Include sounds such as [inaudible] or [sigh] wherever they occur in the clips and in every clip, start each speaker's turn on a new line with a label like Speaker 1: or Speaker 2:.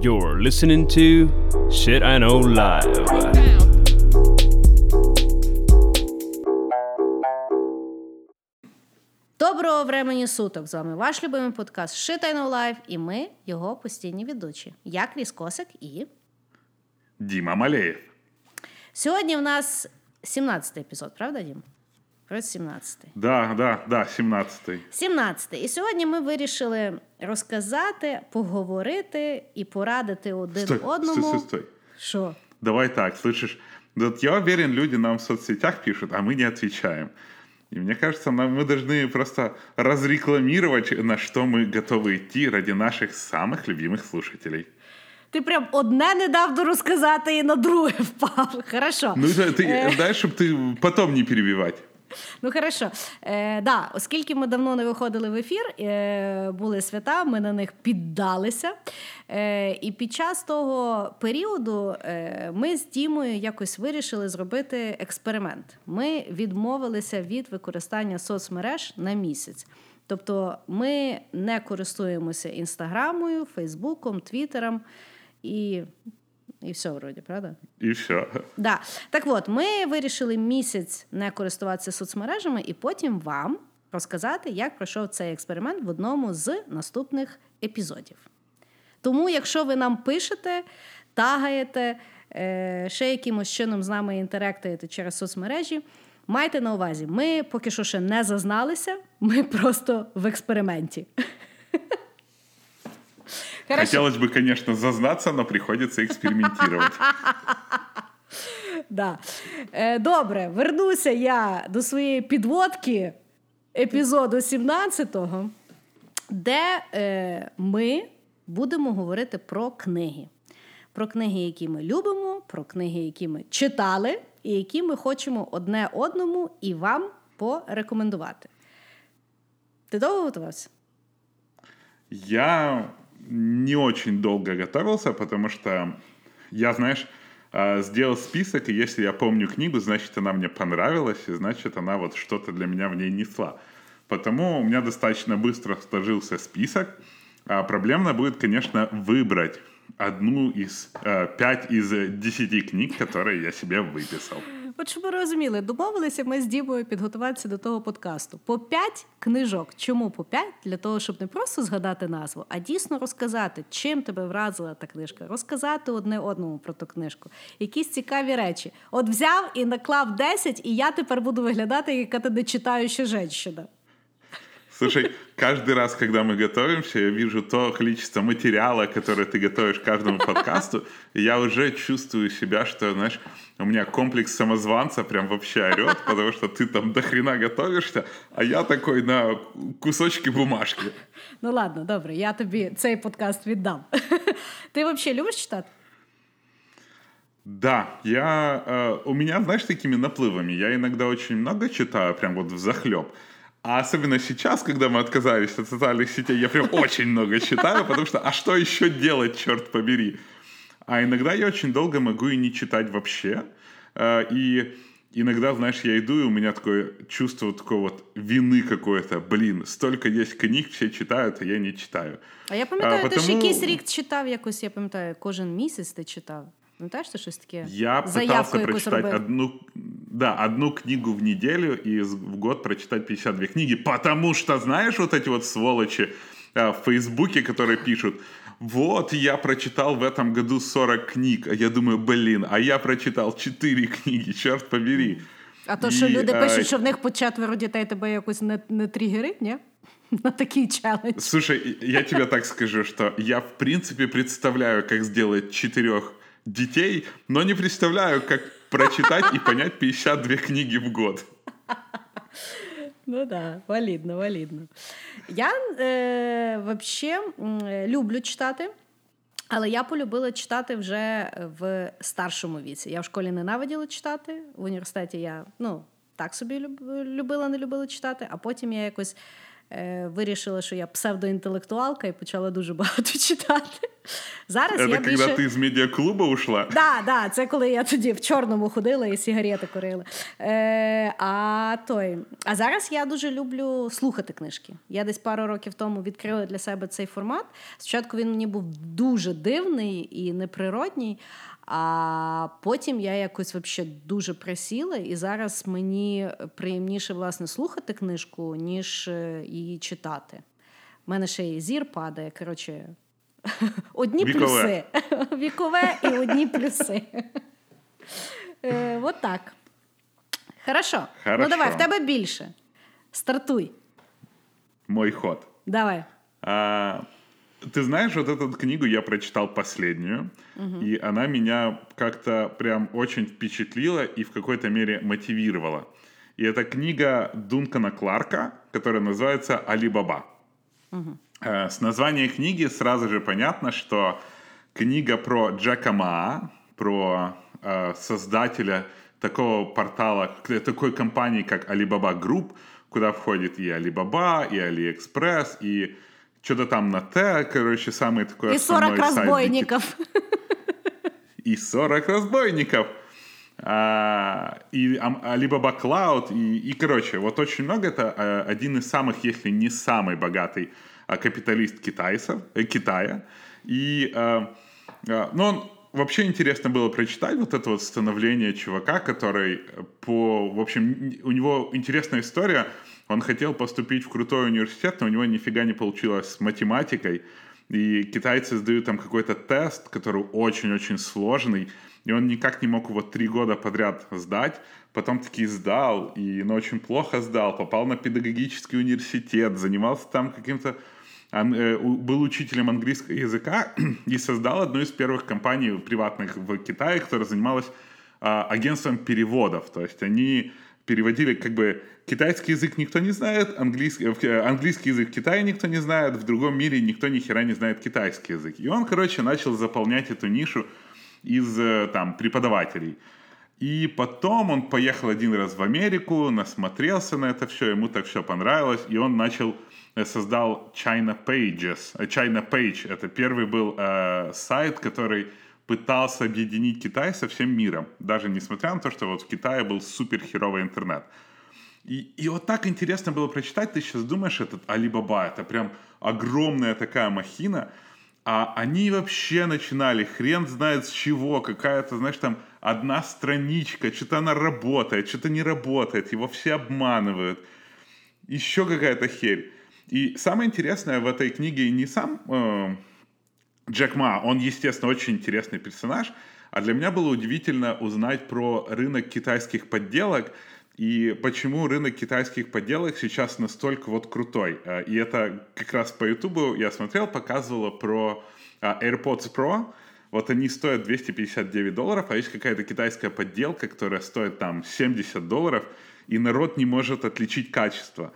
Speaker 1: You're listening to Shit I Know Live.
Speaker 2: Доброго времені суток! З вами ваш любимий подкаст Shit I Know Live і ми його постійні ведучі. Я Кріс Косик і
Speaker 3: Дима Малеев.
Speaker 2: сьогодні в нас 17-й епізод, правда, Дім? Про 17-й.
Speaker 3: Да, да, да, 17-й.
Speaker 2: 17-й. І сьогодні ми вирішили розказати, поговорити і порадити один
Speaker 3: Стой,
Speaker 2: одному.
Speaker 3: стой, стой, стой.
Speaker 2: Що?
Speaker 3: Давай так, слышишь? Вот я уверен, люди нам в соцсетях пишут, а мы не отвечаем. И мне кажется, нам, мы должны просто разрекламировать, на что мы готовы идти ради наших самых любимых слушателей.
Speaker 2: Ти прям одне не дав дорозказати і на друге впав. [laughs] Хорошо.
Speaker 3: Ну, это ты, знаешь, чтобы ты потом не перебивать.
Speaker 2: Ну, хорошо. Е, да, оскільки ми давно не виходили в ефір, е, були свята, ми на них піддалися. Е, і під час того періоду е, ми з Дімою якось вирішили зробити експеримент. Ми відмовилися від використання соцмереж на місяць. Тобто ми не користуємося інстаграмою, Фейсбуком, Твіттером і, і все вроді, правда?
Speaker 3: И все.
Speaker 2: Да. Так от, ми вирішили місяць не користуватися соцмережами і потім вам розказати, як пройшов цей експеримент в одному з наступних епізодів. Тому, якщо ви нам пишете, тагаєте, е, ще якимось чином з нами інтерактуєте через соцмережі, майте на увазі, ми поки що ще не зазналися, ми просто в експерименті. Хорошо.
Speaker 3: Хотелось бы, конечно, зазнаться, но приходится экспериментировать. [laughs]
Speaker 2: Да. Е, добре, вернуся я до своєї підводки епізоду 17-го, де е, ми будемо говорити про книги. Про книги, які ми любимо, про книги, які ми читали, і які ми хочемо одне одному і вам порекомендувати. Ти довго готувався?
Speaker 3: Я не очень долго готовился, потому что я, знаешь, э, сделал список, и если я помню книгу, значит, она мне понравилась, и значит, она вот что-то для меня в ней несла. Потому у меня достаточно быстро сложился список. А проблемно будет, конечно, выбрать одну из, э, пять из десяти книг, которые я себе выписал.
Speaker 2: От щоб ви розуміли, домовилися ми з Дімою підготуватися до того подкасту. По п'ять книжок. Чому по п'ять? Для того, щоб не просто згадати назву, а дійсно розказати, чим тебе вразила та книжка, розказати одне одному про ту книжку. Якісь цікаві речі. От взяв і наклав 10, і я тепер буду виглядати, яка ти не читаюча женщина.
Speaker 3: Слушай, каждый раз, когда мы готовимся, я вижу то количество материала, которое ты готовишь к каждому подкасту, и я уже чувствую себя, что, знаешь, у меня комплекс самозванца прям вообще орет, потому что ты там до хрена готовишься, а я такой на кусочки бумажки.
Speaker 2: Ну ладно, добре, я тобі цей подкаст віддам. Ти взагалі любиш читати?
Speaker 3: Да, я, э, у меня, знаешь, такими наплывами. Я иногда очень много читаю, прям вот в захлеб. А особенно сейчас, когда мы отказались от социальных сетей, я прям очень много читаю, потому что, а что еще делать, черт побери? А иногда я очень долго могу и не читать вообще. Э, И иногда, знаешь, я иду, и у меня такое чувство такой вот вины какое-то. Блин, столько есть книг, все читают, а я не читаю.
Speaker 2: А я пам'ятаю,
Speaker 3: А,
Speaker 2: ти ж
Speaker 3: потому-
Speaker 2: якийсь рік читав якось, я пам'ятаю, кожен місяць ти читав. Пам'ятаєш ти щось таке?
Speaker 3: Я
Speaker 2: Заявку
Speaker 3: пытался
Speaker 2: якусь
Speaker 3: прочитать
Speaker 2: робив.
Speaker 3: одну, да, одну книгу в неделю и с- в год прочитать 52 книги, потому что, знаешь, вот эти вот сволочи э, в Фейсбуке, которые пишут, вот, я прочитал в этом году 40 книг, а я думаю, блин, а я прочитал 4 книги, черт побери.
Speaker 2: А то, що
Speaker 3: І,
Speaker 2: люди
Speaker 3: е,
Speaker 2: пишуть, що в них по четверо дітей тебе якось не, не тригерить, ні? На [laughs] такий челендж.
Speaker 3: Слушай, я тебе так скажу, что я в принципе представляю, как сделать четырех детей, но не представляю, как прочитать и понять 52 книги в год.
Speaker 2: Ну да, валідно, валідно. Я е, взагалі люблю читати, але я полюбила читати вже в старшому віці. Я в школі ненавиділа читати, в університеті я ну, так собі люб- любила, не любила читати, а потім я якось е, вирішила, що я псевдоінтелектуалка і почала дуже багато [laughs] читати. Зараз
Speaker 3: Это
Speaker 2: я
Speaker 3: когда
Speaker 2: більше...
Speaker 3: ты из медиаклуба ушла?
Speaker 2: Да, да, це коли я тоді в чорному ходила і сигарети курила. Е, а, той... а зараз я дуже люблю слухати книжки. Я десь пару років тому відкрила для себе цей формат. Спочатку він мені був дуже дивний і неприродній, а потім я якось вообще дуже присіла, і зараз мені приємніше власне слухати книжку, ніж е, її читати. У мене ще й зір падає. Коротше, [laughs] одні
Speaker 3: Вікове.
Speaker 2: плюси. [laughs] Вікове і одні плюси. Е, От так. Хорошо. Ну давай, в тебе більше. Стартуй.
Speaker 3: Мой ход.
Speaker 2: Давай.
Speaker 3: А, ты знаешь, вот эту книгу я прочитал последнюю, и она меня как-то прям очень впечатлила и в какой-то мере мотивировала. И это книга Дункана Кларка, которая называется «Али Баба». Э, С названия книги сразу же понятно, что книга про Джека Ма, про э, создателя такого портала, такой компании, как Alibaba Group, куда входит и Alibaba, и AliExpress, и что-то там на Т, короче, самый такой
Speaker 2: І 40
Speaker 3: основной сайт, и 40 разбойников. А, и Alibaba Cloud, и, и, короче, вот очень много. Это а, один из самых, если не самый богатый а, капиталист китайцев, э, Китая. И, а, а, ну, он, вообще интересно было прочитать вот это вот становление чувака, который по, в общем, у него интересная история. Он хотел поступить в крутой университет, но у него нифига не получилось с математикой. И китайцы сдают там какой-то тест, который очень-очень сложный, и он никак не мог его три года подряд сдать. Потом таки сдал, и, но очень плохо сдал, попал на педагогический университет, занимался там каким-то э, был учителем английского языка [clears throat] и создал одну из первых компаний приватных в Китае, которая занималась а, агентством переводов. То есть они переводили как бы китайский язык никто не знает, английский, э, английский язык в Китае никто не знает, в другом мире никто ни хера не знает китайский язык. И он, короче, начал заполнять эту нишу из э, там преподавателей. И потом он поехал один раз в Америку, насмотрелся на это все, ему так все понравилось, и он начал, э, создал China Pages. China Page — это первый был э, сайт, который пытался объединить Китай со всем миром, даже несмотря на то, что вот в Китае был супер херовый интернет. И, и вот так интересно было прочитать, ты сейчас думаешь, этот Алибаба, это прям огромная такая махина, а они вообще начинали, хрен знает с чего, какая-то, знаешь, там одна страничка, что-то она работает, что-то не работает, его все обманывают, еще какая-то херь. И самое интересное в этой книге не сам э, Джек Ма, он, естественно, очень интересный персонаж, а для меня было удивительно узнать про рынок китайских подделок и почему рынок китайских подделок сейчас настолько вот крутой. Э, И это как раз по Ютубу я смотрел, показывало про а, AirPods Pro. Вот они стоят 259 долларов, а есть какая-то китайская подделка, которая стоит там 70 долларов, и народ не может отличить качество.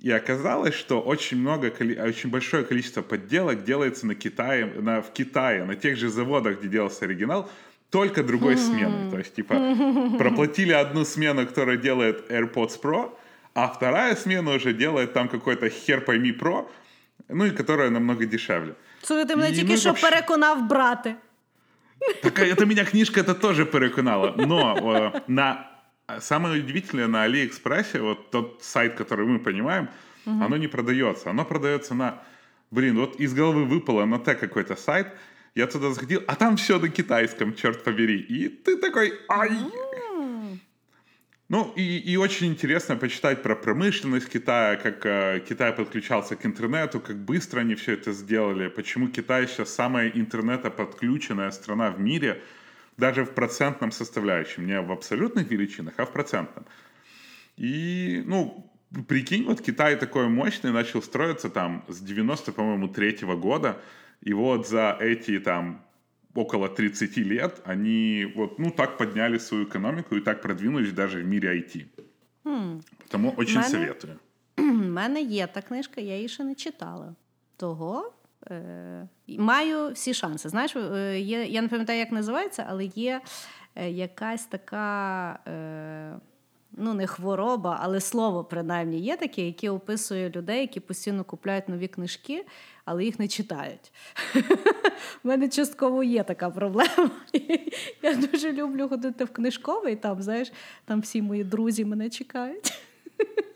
Speaker 3: И оказалось, что очень много, очень большое количество подделок делается на Китае, на, в Китае, на тех же заводах, где делался оригинал, только другой смены. То есть, типа, проплатили одну смену, которая делает AirPods Pro, а вторая смена уже делает там какой-то хер пойми Pro, ну и которая намного дешевле.
Speaker 2: Слухай, ти мене тільки що
Speaker 3: вообще-
Speaker 2: переконав брати.
Speaker 3: Так это меня книжка это тоже переконала. Но э, на самое удивительное на Алиэкспрессе, вот тот сайт, который мы понимаем, оно не продается. Оно продается на, блин, вот из головы выпало на Т какой-то сайт. Я туда заходил, а там все на китайском, черт побери. И ты такой, ай. Ну, и, и очень интересно почитать про промышленность Китая, как э, Китай подключался к интернету, как быстро они все это сделали, почему Китай сейчас самая интернета-подключенная страна в мире, даже в процентном составляющем, не в абсолютных величинах, а в процентном. И, ну, прикинь, вот Китай такой мощный начал строиться там с 90, по-моему, третьего года, и вот за эти там около 30 лет они вот, ну, так подняли свою экономику и так продвинулись даже в мире IT. Потому очень
Speaker 2: Мене-
Speaker 3: советую. [clears throat]
Speaker 2: У мене є та книжка, я її ще не читала. Того е, маю всі шанси. Знаєш, е, є, я не пам'ятаю, як називається, але є е, якась така. Е, ну не хвороба, але слово принаймні є таке, яке описує людей, які постійно купляють нові книжки, але їх не читають. [laughs] У мене частково є така проблема. [laughs] Я дуже люблю ходити в книжковий, там, знаєш, там всі мої друзі мене чекають. [laughs]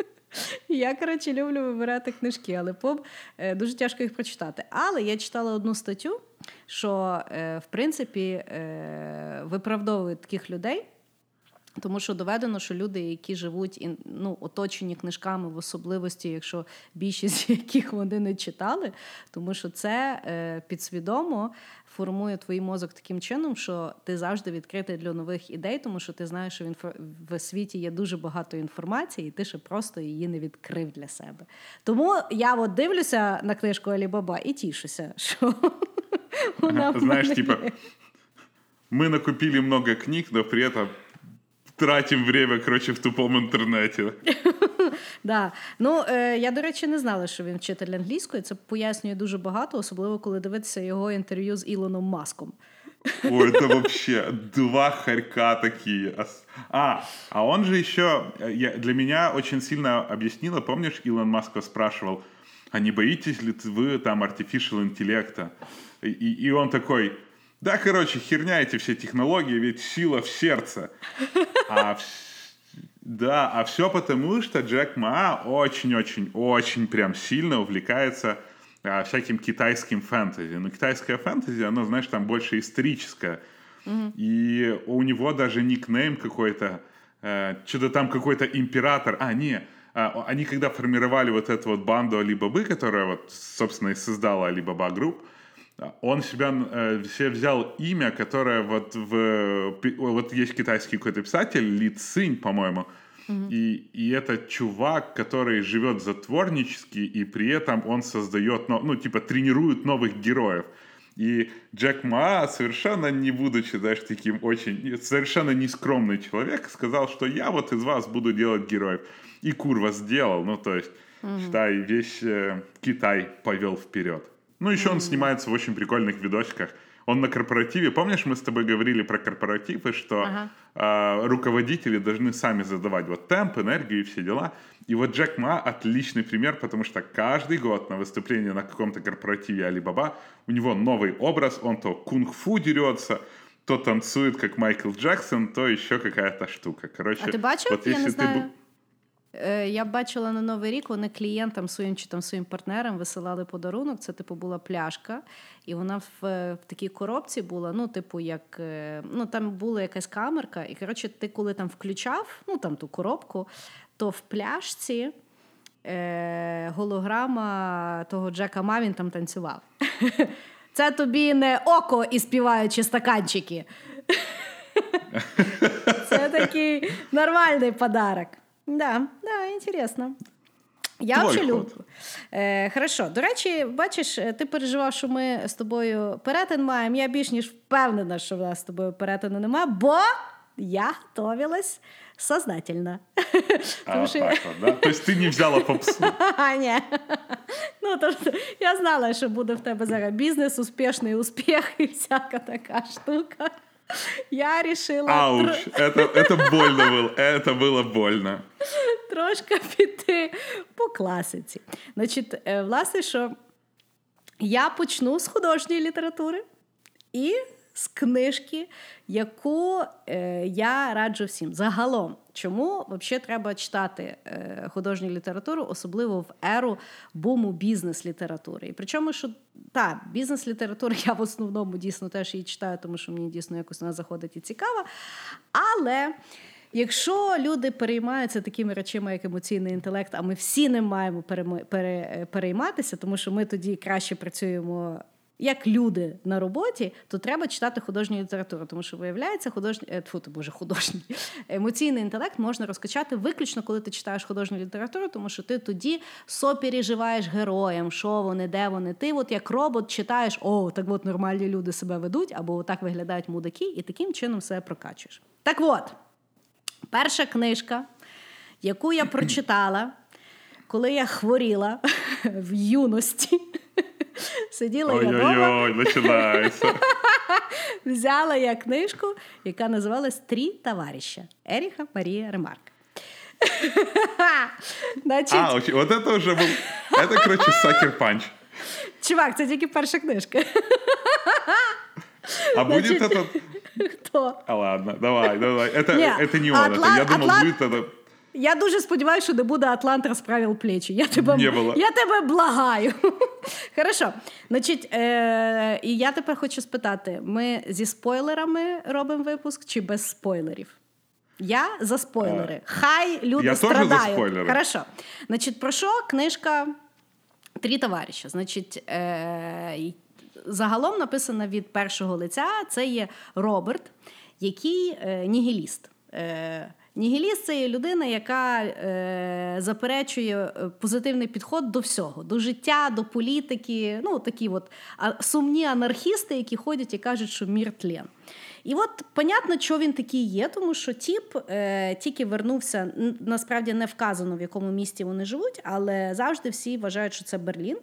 Speaker 2: Я, коротше, люблю вибирати книжки, але поп е, дуже тяжко їх прочитати. Але я читала одну статтю, що е, в принципі е, виправдовують таких людей. Тому що доведено, що люди, які живуть ну, оточені книжками, в особливості, якщо більшість яких вони не читали, тому що це е, підсвідомо формує твій мозок таким чином, що ти завжди відкритий для нових ідей, тому що ти знаєш, що в, інфо... в світі є дуже багато інформації, і ти ще просто її не відкрив для себе. Тому я от дивлюся на книжку Алібаба і тішуся, [laughs] що вона
Speaker 3: Знаєш, типа, ми накупили много книг, но при этом тратим время, коротше, в тупому інтернеті. [laughs]
Speaker 2: Да. Ну, е, Я, до речі, не знала, що він вчитель англійської. Це пояснює дуже багато, особливо коли дивитися його інтерв'ю з Ілоном Маском.
Speaker 3: Ой, это вообще два хорька такие. А, а он же еще я, для меня очень сильно объяснила, помнишь, Илон Маск спрашивал, а не боитесь ли вы там artificial интеллекта? И, и он такой, да, короче, херня эти все технологии, ведь сила в сердце. А, да, а все потому, что Джек Ма очень-очень-очень прям сильно увлекается а, всяким китайским фэнтези. Но китайское фэнтези, оно, знаешь, там больше историческое. Mm-hmm. И у него даже никнейм какой-то, э, что-то там какой-то император. А, не, э, они когда формировали вот эту вот банду Алибабы, которая вот, собственно, и создала Алибаба Групп, он себя э, себе взял имя, которое вот в вот есть китайский какой-то писатель Ли Цинь, по-моему, mm-hmm. и и это чувак, который живет затворнически и при этом он создает, ну, ну типа тренирует новых героев. И Джек Ма, совершенно не будучи, знаешь, таким очень, совершенно нескромный человек, сказал, что я вот из вас буду делать героев. И курва сделал, ну, то есть, mm-hmm. считай, весь э, Китай повел вперед. Ну, еще mm-hmm. он снимается в очень прикольных видосиках. Он на корпоративе, помнишь, мы с тобой говорили про корпоративы, что ага. э, руководители должны сами задавать вот темп, энергию и все дела. И вот Джек Ма отличный пример, потому что каждый год на выступлении на каком-то корпоративе Алибаба у него новый образ, он то кунг-фу дерется, то танцует, как Майкл Джексон, то еще какая-то штука. Короче,
Speaker 2: а ты бачив? Вот Я если не знаю. ты я бачила на Новий рік, вони клієнтам своїм чи там своїм партнерам висилали подарунок. Це, типу, була пляшка, і вона в, в такій коробці була. Ну, типу, як е, ну там була якась камерка, і коротше, ти коли там включав ну там ту коробку, то в пляшці е, голограма того Джека Ма він там танцював. [laughs] Це тобі не око і співаючи стаканчики. [laughs] Це такий нормальний подарок. Да, да, інтересно. Я Твой взагалі люблю. Е, Хорошо. До речі, бачиш, е, ти переживав, що ми з тобою перетин маємо. Я більш ніж впевнена, що в нас з тобою перетину немає, бо я готовилась сознательно.
Speaker 3: А, що... так, да? Тобто ти не взяла попсу? [laughs]
Speaker 2: Ні. Ну, тобто, я знала, що буде в тебе зараз бізнес, успішний успіх і всяка така штука. Я решила...
Speaker 3: Ауч, это, это больно было, это было больно.
Speaker 2: Трошки піти по класиці. Значить, е, власне, що я почну з художньої літератури і з книжки, яку е, я раджу всім. Загалом, чому взагалі треба читати е, художню літературу, особливо в еру буму бізнес-літератури. І причому, що та, бізнес-література я в основному дійсно теж її читаю, тому що мені дійсно якось вона заходить і цікава. Але. Якщо люди переймаються такими речами, як емоційний інтелект, а ми всі не маємо перейматися, тому що ми тоді краще працюємо як люди на роботі, то треба читати художню літературу, тому що виявляється, художній е, фу, боже, художній [laughs] емоційний інтелект можна розкачати виключно, коли ти читаєш художню літературу, тому що ти тоді сопереживаєш героям, що вони, де вони. Ти, от як робот, читаєш, о, так от нормальні люди себе ведуть, або так виглядають мудаки, і таким чином себе прокачуєш. Так от, перша книжка, яку я прочитала, коли я хворіла [laughs] в юності. [laughs] Сиділа
Speaker 3: я
Speaker 2: дома.
Speaker 3: починається. [laughs]
Speaker 2: Взяла я книжку, яка називалась Трі товариша Еріха Марія Ремарк. [laughs] Значить,
Speaker 3: А, очень- вот это уже был... Это, короче, сакер панч.
Speaker 2: чувак, це тільки перша книжка.
Speaker 3: А будет
Speaker 2: Значит,
Speaker 3: этот...
Speaker 2: Хто? [laughs]
Speaker 3: А ладно, давай, давай. Это,
Speaker 2: Не,
Speaker 3: это не он, это
Speaker 2: Атлан-
Speaker 3: я думал,
Speaker 2: Атлан-
Speaker 3: будет это...
Speaker 2: я дуже сподіваюся, що не буде Атлант розправив плечі. Я тебе,
Speaker 3: Не було.
Speaker 2: я тебе благаю. [laughs] Хорошо. Значить, е- і я тепер хочу спитати: ми зі спойлерами робимо випуск чи без спойлерів? Я за спойлери. Хай люди
Speaker 3: Е, я теж за
Speaker 2: страдають.
Speaker 3: спойлери.
Speaker 2: Хорошо. Значить, про що книжка Три товариша. Значить, е- загалом написана від першого лиця. Це є Роберт, який е- нігіліст. Е- Нігіліст це є людина, яка е, заперечує е, позитивний підход до всього, до життя, до політики. Ну, такі от сумні анархісти, які ходять і кажуть, що мір тлен. І от понятно, що він такий є, тому що тіп е, тільки вернувся. Насправді не вказано, в якому місті вони живуть, але завжди всі вважають, що це Берлін.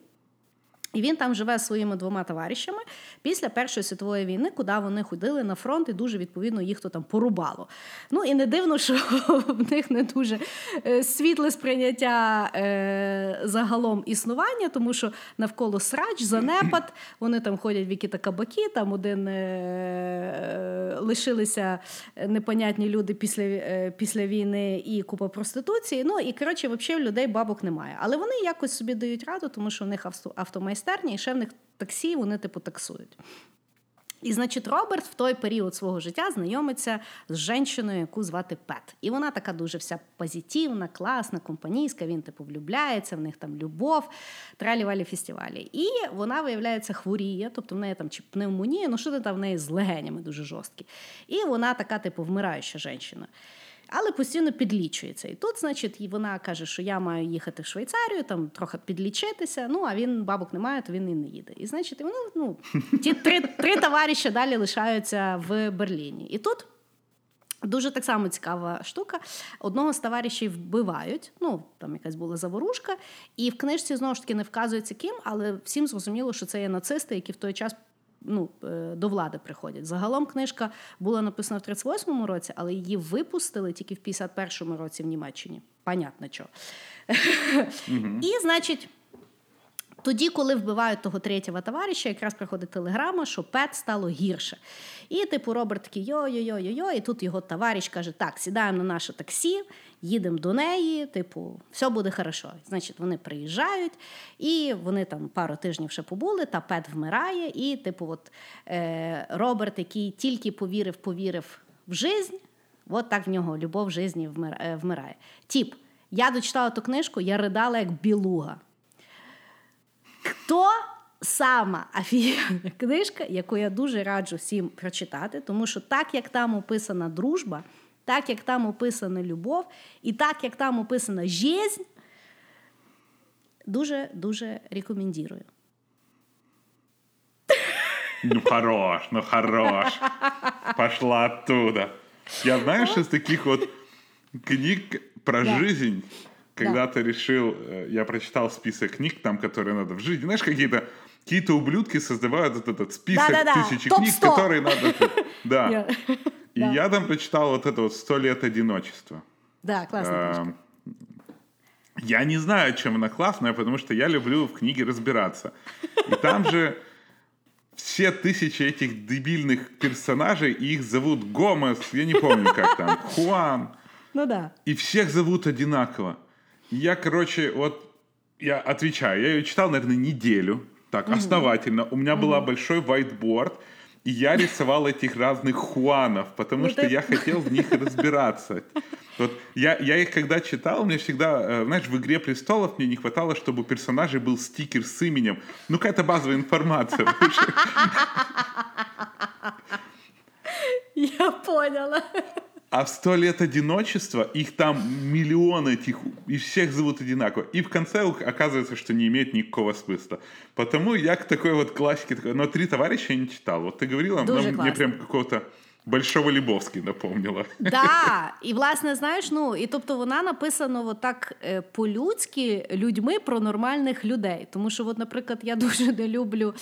Speaker 2: І він там живе своїми двома товаришами після Першої світової війни, куди вони ходили на фронт, і дуже відповідно їх то там порубало. Ну і не дивно, що [laughs] в них не дуже е, світле сприйняття е, загалом існування, тому що навколо срач, занепад, [clears throat] вони там ходять в які-то кабаки, там один е, лишилися непонятні люди після, е, після війни і купа проституції. Ну і коротше, взагалі людей бабок немає. Але вони якось собі дають раду, тому що в них авто- автомайстерня, і ще в них таксі, вони типу таксують. І, значить, Роберт в той період свого життя знайомиться з жінкою, яку звати Пет. І вона така дуже вся позитивна, класна, компанійська. Він типу влюбляється, в них там любов, тралі-валі фестивалі. І вона, виявляється, хворіє, тобто в неї там чи пневмонія, ну що там в неї з легенями дуже жорсткі. І вона така, типу, вмираюча жінка. Але постійно підлічується. І тут, значить, вона каже, що я маю їхати в Швейцарію, там трохи підлічитися. Ну, а він бабок немає, то він і не їде. І значить, вони, ну, [laughs] ті три, три товариші далі лишаються в Берліні. І тут. Дуже так само цікава штука. Одного з товаришів вбивають. Ну там якась була заворушка, і в книжці знову ж таки не вказується ким, але всім зрозуміло, що це є нацисти, які в той час ну, е, до влади приходять. Загалом книжка була написана в 38-му році, але її випустили тільки в 51-му році в Німеччині. Понятно, чого. І, значить. Тоді, коли вбивають того третього товариша, якраз приходить телеграма, що Пет стало гірше. І, типу, Роберт такий йо-йо-йо-йо-йо, і тут його товариш каже: так, сідаємо на наше таксі, їдемо до неї, типу, все буде хорошо. Значить, вони приїжджають, і вони там пару тижнів ще побули, та Пет вмирає, і, типу, от е, Роберт, який тільки повірив, повірив в жизнь, от так в нього любов в житті е, вмирає. Тіп, я дочитала ту книжку, я ридала як білуга. Хто сама офігенна книжка, яку я дуже раджу всім прочитати, тому що так як там описана дружба, так як там описана любов, і так як там описана життя, дуже дуже рекомендую.
Speaker 3: Ну хорош, ну хорош. Пошла оттуда. Я, знаешь, из таких вот книг про жизнь, когда
Speaker 2: Да.
Speaker 3: ты решил, э, я прочитал список книг, там, которые надо в жизни. Знаешь, какие-то какие-то ублюдки создавают вот этот список
Speaker 2: Да-да-да,
Speaker 3: тысячи книг,
Speaker 2: топ-100.
Speaker 3: которые надо... [laughs] Да. И
Speaker 2: Да.
Speaker 3: я там прочитал вот это вот «Сто лет одиночества».
Speaker 2: Да, книжка.
Speaker 3: Эм, Я не знаю, чем она классная, потому что я люблю в книге разбираться. И там же все тысячи этих дебильных персонажей, и их зовут Гомес, я не помню, как там, Хуан,
Speaker 2: Ну да.
Speaker 3: и всех зовут одинаково. И я, короче, вот, я отвечаю, я ее читал, наверное, неделю, так, основательно. У меня была большой whiteboard, и я рисовал этих разных Хуанов, потому
Speaker 2: Ну
Speaker 3: что
Speaker 2: ты-
Speaker 3: я хотел в них [laughs] разбираться. Вот я, я их когда читал, мне всегда, э, знаешь, в «Игре престолов» мне не хватало, чтобы у персонажей был стикер с именем. Ну, какая-то базовая информация. [laughs]
Speaker 2: Я поняла.
Speaker 3: А в «Сто лет одиночества» их там миллион этих, и всех зовут одинаково. И в конце оказывается, что не имеет никакого смысла. Потому я к такой вот классике, такой, но «Три товарища» я не читал. Вот ты говорила,
Speaker 2: Дуже
Speaker 3: но мне прям какого-то Большого Лібовський напомнила.
Speaker 2: Да, [laughs] і власне, знаєш, ну і тобто вона написана от так е, по-людськи людьми про нормальних людей. Тому що, от, наприклад, я [laughs] дуже не люблю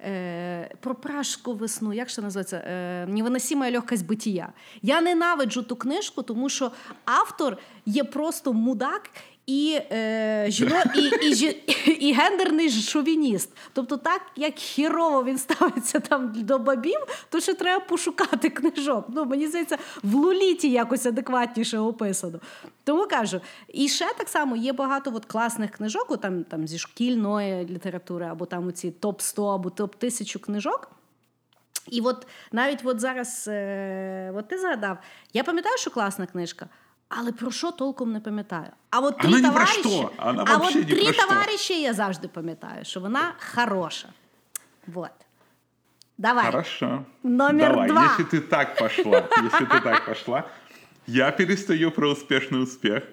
Speaker 2: е, про пражську весну, як ще називається? Е, Невиносима легкость битія. Я ненавиджу ту книжку, тому що автор є просто мудак. І е, жіно, і, і, і, [laughs] і гендерний шовініст. Тобто, так як хірово він ставиться там до бабів, то ще треба пошукати книжок. Ну, мені здається, в Луліті якось адекватніше описано. Тому кажу, і ще так само є багато от класних книжок, там, там зі шкільної літератури, або там оці топ 100 або топ 1000 книжок. І от навіть от зараз е, от ти згадав, я пам'ятаю, що класна книжка. Але про що толком не пам'ятаю. А от три
Speaker 3: Вона ні про
Speaker 2: товариші,
Speaker 3: що. Вона
Speaker 2: а
Speaker 3: вообще
Speaker 2: от
Speaker 3: ні
Speaker 2: три
Speaker 3: про що.
Speaker 2: товариші я завжди пам'ятаю, що вона хороша. Вот. Давай.
Speaker 3: Хорошо.
Speaker 2: Номер
Speaker 3: Давай,
Speaker 2: два.
Speaker 3: если ты так пошла, если ты так пошла, я перестаю про успешный успех.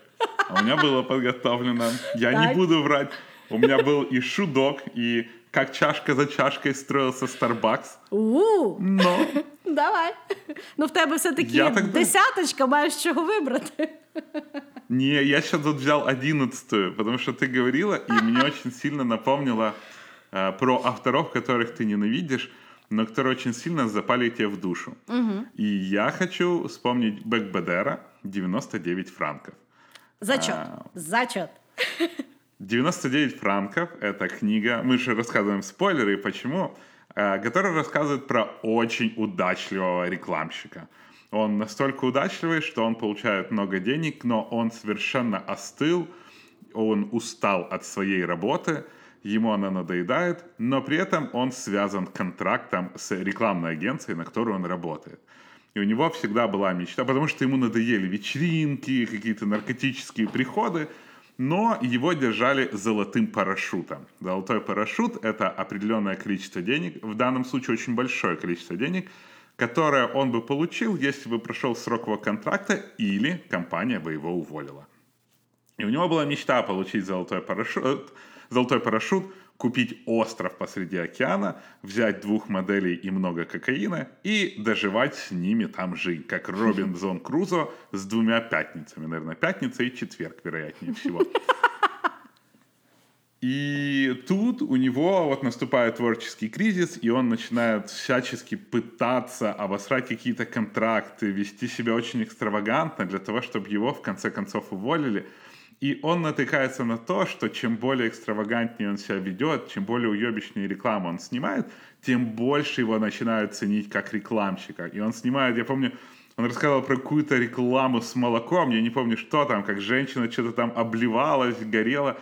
Speaker 3: А у меня было подготовлено. Я
Speaker 2: Так.
Speaker 3: не буду врать. У меня был и шудок, и Как чашка за чашкой строился Starbucks.
Speaker 2: У,
Speaker 3: Но [laughs]
Speaker 2: давай. Ну, в тебе все-таки десяточка, маєш чого вибрати.
Speaker 3: не, я сейчас вот взял одиннадцатую, потому что ты говорила, и мне [laughs] очень сильно напомнило э, про авторов, которых ты ненавидишь, но которые очень сильно запали тебе в душу. И я хочу вспомнить Бекбедера «99 франков».
Speaker 2: Зачет.
Speaker 3: А.
Speaker 2: Зачет. [laughs]
Speaker 3: 99 франков — это книга, мы же рассказываем спойлеры, и почему, э, которая рассказывает про очень удачливого рекламщика. Он настолько удачливый, что он получает много денег, но он совершенно остыл, он устал от своей работы, ему она надоедает, но при этом он связан контрактом с рекламной агенцией, на которой он работает. И у него всегда была мечта, потому что ему надоели вечеринки, какие-то наркотические приходы, но его держали золотым парашютом. Золотой парашют — это определенное количество денег, в данном случае очень большое количество денег, которое он бы получил, если бы прошел срок его контракта или компания бы его уволила. И у него была мечта получить золотой парашют, золотой парашют, купить остров посреди океана, взять двух моделей и много кокаина и доживать с ними там жизнь, как [laughs] Робинзон Крузо с двумя пятницами, наверное, пятница и четверг, вероятнее всего. [laughs] И тут у него вот наступает творческий кризис, и он начинает всячески пытаться обосрать какие-то контракты, вести себя очень экстравагантно для того, чтобы его в конце концов уволили. И он натыкается на то, что чем более экстравагантнее он себя ведет, чем более уебищнее рекламу он снимает, тем больше его начинают ценить как рекламщика. И он снимает, я помню, он рассказывал про какую-то рекламу с молоком, я не помню, что там, как женщина что-то там обливалась, горела.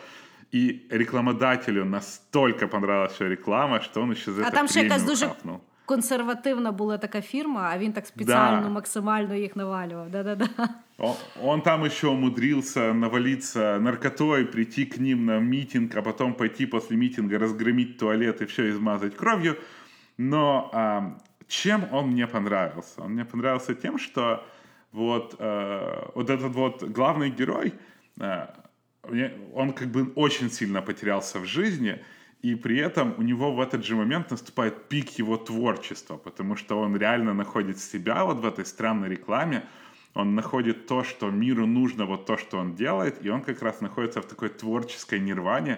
Speaker 3: И рекламодателю настолько понравилась вся реклама, что он еще за
Speaker 2: А
Speaker 3: это
Speaker 2: там
Speaker 3: премию
Speaker 2: дуже
Speaker 3: хапнул
Speaker 2: консервативна була така фірма, а він так спеціально,
Speaker 3: Да.
Speaker 2: максимально їх навалював. Да-да-да.
Speaker 3: Он, он там еще умудрился навалиться наркотой, прийти к ним на митинг, а потом пойти после митинга разгромить туалет и все измазать кровью. Но а, чем он мне понравился? Он мне понравился тем, что вот, э, вот этот вот главный герой, э, мне- он как бы очень сильно потерялся в жизни, и при этом у него в этот же момент наступает пик его творчества, потому что он реально находит себя вот в этой странной рекламе, он находит то, что миру нужно, вот то, что он делает, и он как раз находится в такой творческой нирване,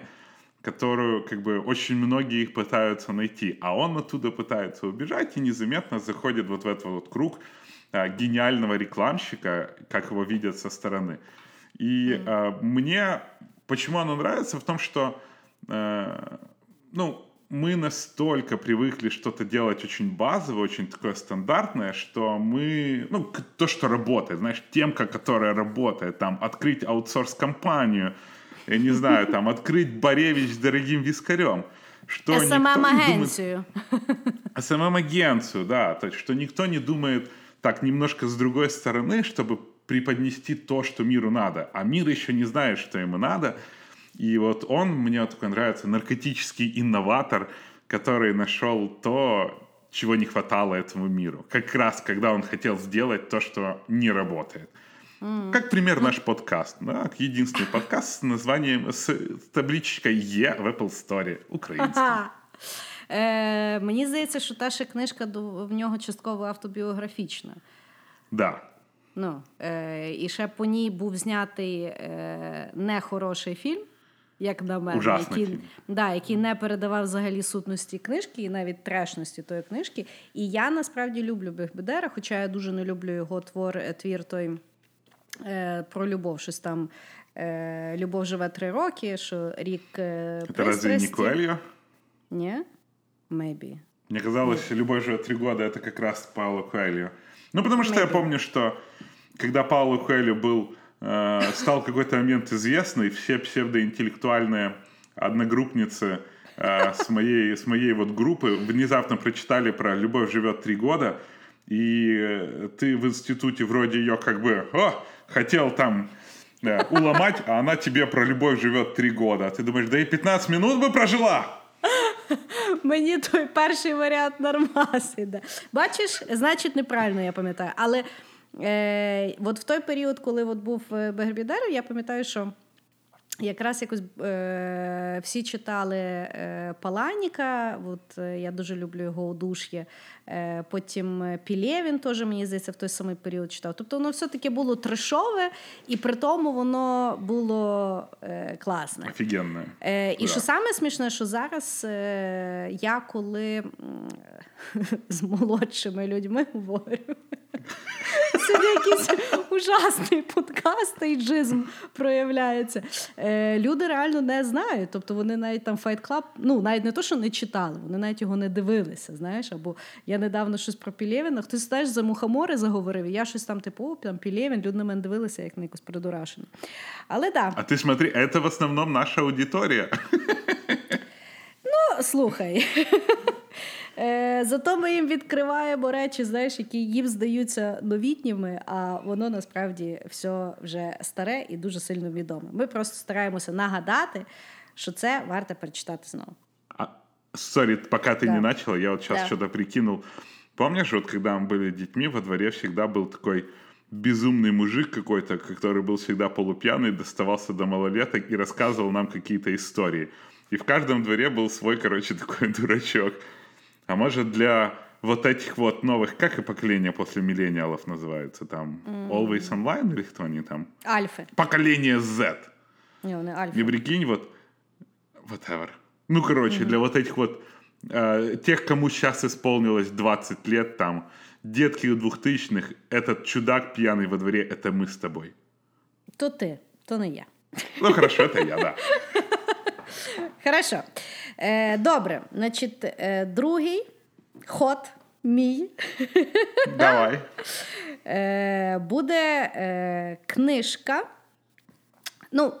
Speaker 3: которую как бы очень многие их пытаются найти, а он оттуда пытается убежать и незаметно заходит вот в этот вот круг а, гениального рекламщика, как его видят со стороны. И а, мне почему оно нравится? В том, что э, ну мы настолько привыкли что-то делать очень базовое, очень такое стандартное, что мы, ну, то, что работает, знаешь, темка, которая работает, там, открыть аутсорс-компанию, я не знаю, там, открыть Боревич с дорогим вискарем, что не думает-
Speaker 2: СММ-агенцію.
Speaker 3: СММ-агенцию, да, то есть, что никто не думает так немножко с другой стороны, чтобы преподнести то, что миру надо, а мир еще не знает, что ему надо, и вот он, мне вот такой нравится, наркотический инноватор, который нашел то, чего не хватало этому миру. Как раз, когда он хотел сделать то, что не работает. Как пример наш подкаст. Да, единственный подкаст с названием, с табличкой Е в Apple Store. Украинский.
Speaker 2: Ага. Е, Мені здається, що та ще книжка в нього частково автобіографічна.
Speaker 3: Да.
Speaker 2: Ну, е, І ще по ній був знятий е, нехороший фільм, як на мене,
Speaker 3: Ужасний
Speaker 2: який,
Speaker 3: фільм.
Speaker 2: да, який не передавав взагалі сутності книжки і навіть трешності тої книжки. І я насправді люблю Бехбедера, хоча я дуже не люблю його твор, е, твір той е, про любов, щось там. Е, Любов живе три роки, що рік е,
Speaker 3: Это разве не
Speaker 2: пристрасті.
Speaker 3: Коэльо?
Speaker 2: Ні? Maybe.
Speaker 3: Мне казалось, «Любовь живет три года» — это как раз Пауло Коэльо. Ну, потому что я
Speaker 2: Maybe.
Speaker 3: помню, что когда Пауло Коэльо был, э, стал в какой-то момент известный, все псевдоинтеллектуальные одногруппницы э, с, моей, с моей вот группы внезапно прочитали про «Любовь живет три года», и э, ты в институте вроде ее как бы «О, хотел там э, уломать, а она тебе про любовь живет три года». А ты думаешь, да и 15 минут бы прожила! [laughs]
Speaker 2: Мені той перший варіант нормас іде. Бачиш, значить, неправильно я пам'ятаю. Але е, от в той період, коли от був е, Бегербідер, я пам'ятаю, що. Якраз якось е, всі читали е, Паланіка, от е, я дуже люблю його удуш'я. Е, потім е, Пілєвін теж, мені здається, в той самий період читав. Тобто воно все-таки було трешове, і при тому воно було е, класне.
Speaker 3: Офигенная.
Speaker 2: Е, і
Speaker 3: Да.
Speaker 2: що саме смішне, що зараз е, я коли [laughs] з молодшими людьми говорю. Сьогодні якийсь ужасний подкаст ейджизм проявляється. Е, люди реально не знають. Тобто вони навіть там Fight Club, ну навіть не то, що не читали, вони навіть його не дивилися. Знаєш, або я недавно щось про Пілєвіна, хтось знаєш, за мухомори заговорив, і я щось там, типу, о, там Пілєвін, люди на мене дивилися, як на якось придурашено. Але. Да.
Speaker 3: А ты смотри, это в основном наша аудитория.
Speaker 2: Ну, слухай. Е, Зато ми їм відкриваємо речі, знаєш, які їм здаються новітніми, а воно насправді все вже старе і дуже сильно відоме. Ми просто стараємося нагадати, що це варто перечитати знову.
Speaker 3: А, Сори, пока ты
Speaker 2: Да.
Speaker 3: не начала, я вот сейчас
Speaker 2: Да.
Speaker 3: что-то прикинул. Помнишь, вот когда мы были детьми, во дворе всегда был такой безумный мужик какой-то, который был всегда полупьяный, доставался до малолеток и рассказывал нам какие-то истории. И в каждом дворе был свой, короче, такой дурачок. [laughs] А может для вот этих вот новых, как и поколение после миллениалов называется, там, Always Online или кто они там?
Speaker 2: Альфи.
Speaker 3: Поколение Z.
Speaker 2: Ні, вони альфи.
Speaker 3: И прикинь, вот, whatever. Ну, короче, для вот этих вот, э, тех, кому сейчас исполнилось 20 лет, там, детки у двухтысячных, этот чудак пьяный во дворе, это мы с тобой.
Speaker 2: То ти, то не я.
Speaker 3: Ну, хорошо, это я, да. [laughs]
Speaker 2: Хорошо. Е, добре, значить, е, другий ход мій.
Speaker 3: Давай.
Speaker 2: Е, буде е, книжка. Ну,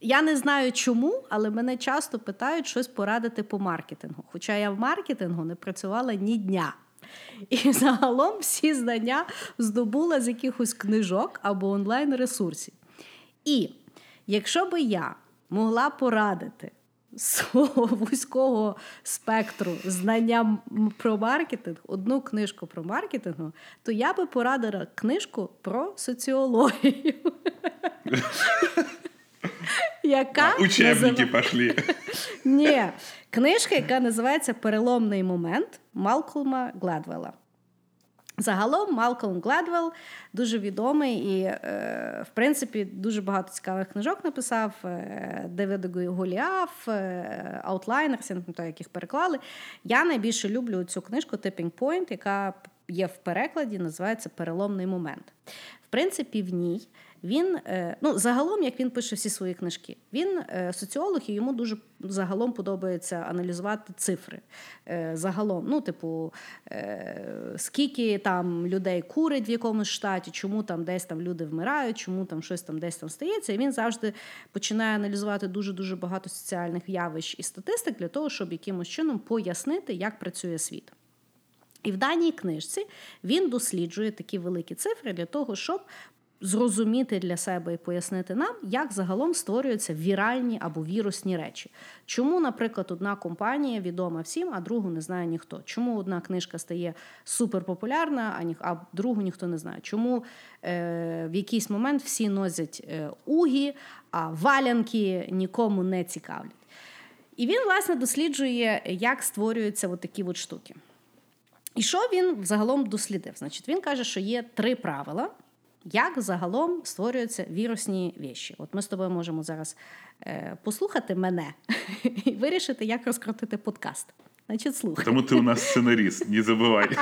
Speaker 2: я не знаю чому, але мене часто питають щось порадити по маркетингу. Хоча я в маркетингу не працювала ні дня. І загалом всі знання здобула з якихось книжок або онлайн-ресурсів. І якщо би я могла порадити свого [laughs] вузького спектру знання про маркетинг, одну книжку про маркетингу, то я би порадила книжку про соціологію. [laughs] Яка
Speaker 3: Учебники пошли.
Speaker 2: Ні, книжка, яка називається Переломний момент Малкольма Гладвелла. Загалом Малком Гладвелл дуже відомий і, е, в принципі, дуже багато цікавих книжок написав. Е, Девід Голіаф, Outliners, я не пам'ятаю, яких переклали. Я найбільше люблю цю книжку Tipping Point, яка є в перекладі, називається Переломний момент. В принципі, в ній він е, ну загалом, як він пише всі свої книжки, він е, соціолог, і йому дуже загалом подобається аналізувати цифри. Е, Загалом, ну, типу, скільки там людей курить в якомусь штаті, чому там десь там люди вмирають, чому там щось там десь там стається. І він завжди починає аналізувати дуже дуже багато соціальних явищ і статистик для того, щоб якимось чином пояснити, як працює світ. І в даній книжці він досліджує такі великі цифри для того, щоб зрозуміти для себе і пояснити нам, як загалом створюються віральні або вірусні речі. Чому, наприклад, одна компанія відома всім, а другу не знає ніхто? Чому одна книжка стає суперпопулярна, а, ні, а другу ніхто не знає? Чому е, в якийсь момент всі носять е, угі, а валянки нікому не цікавлять? І він, власне, досліджує, як створюються от такі от штуки. І що він загалом дослідив? Значить, він каже, що є три правила, як загалом створюються вірусні віші. От ми з тобою можемо зараз е, послухати мене [laughs] і вирішити, як розкрутити подкаст. Значить, слухай.
Speaker 3: Тому ти у нас сценарист, не забувай. [laughs]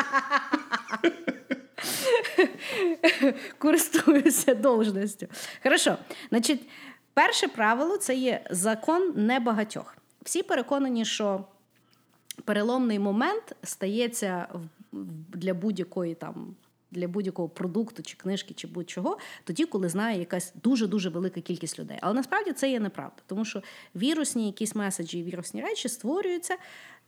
Speaker 2: Користуюся должністю. Хорошо. Значить, перше правило це є закон небагатьох. Всі переконані, що переломний момент стається для будь-якої там. Для будь-якого продукту, чи книжки, чи будь-чого, тоді, коли знає якась дуже дуже велика кількість людей. Але насправді це є неправда, тому що вірусні якісь меседжі і вірусні речі створюються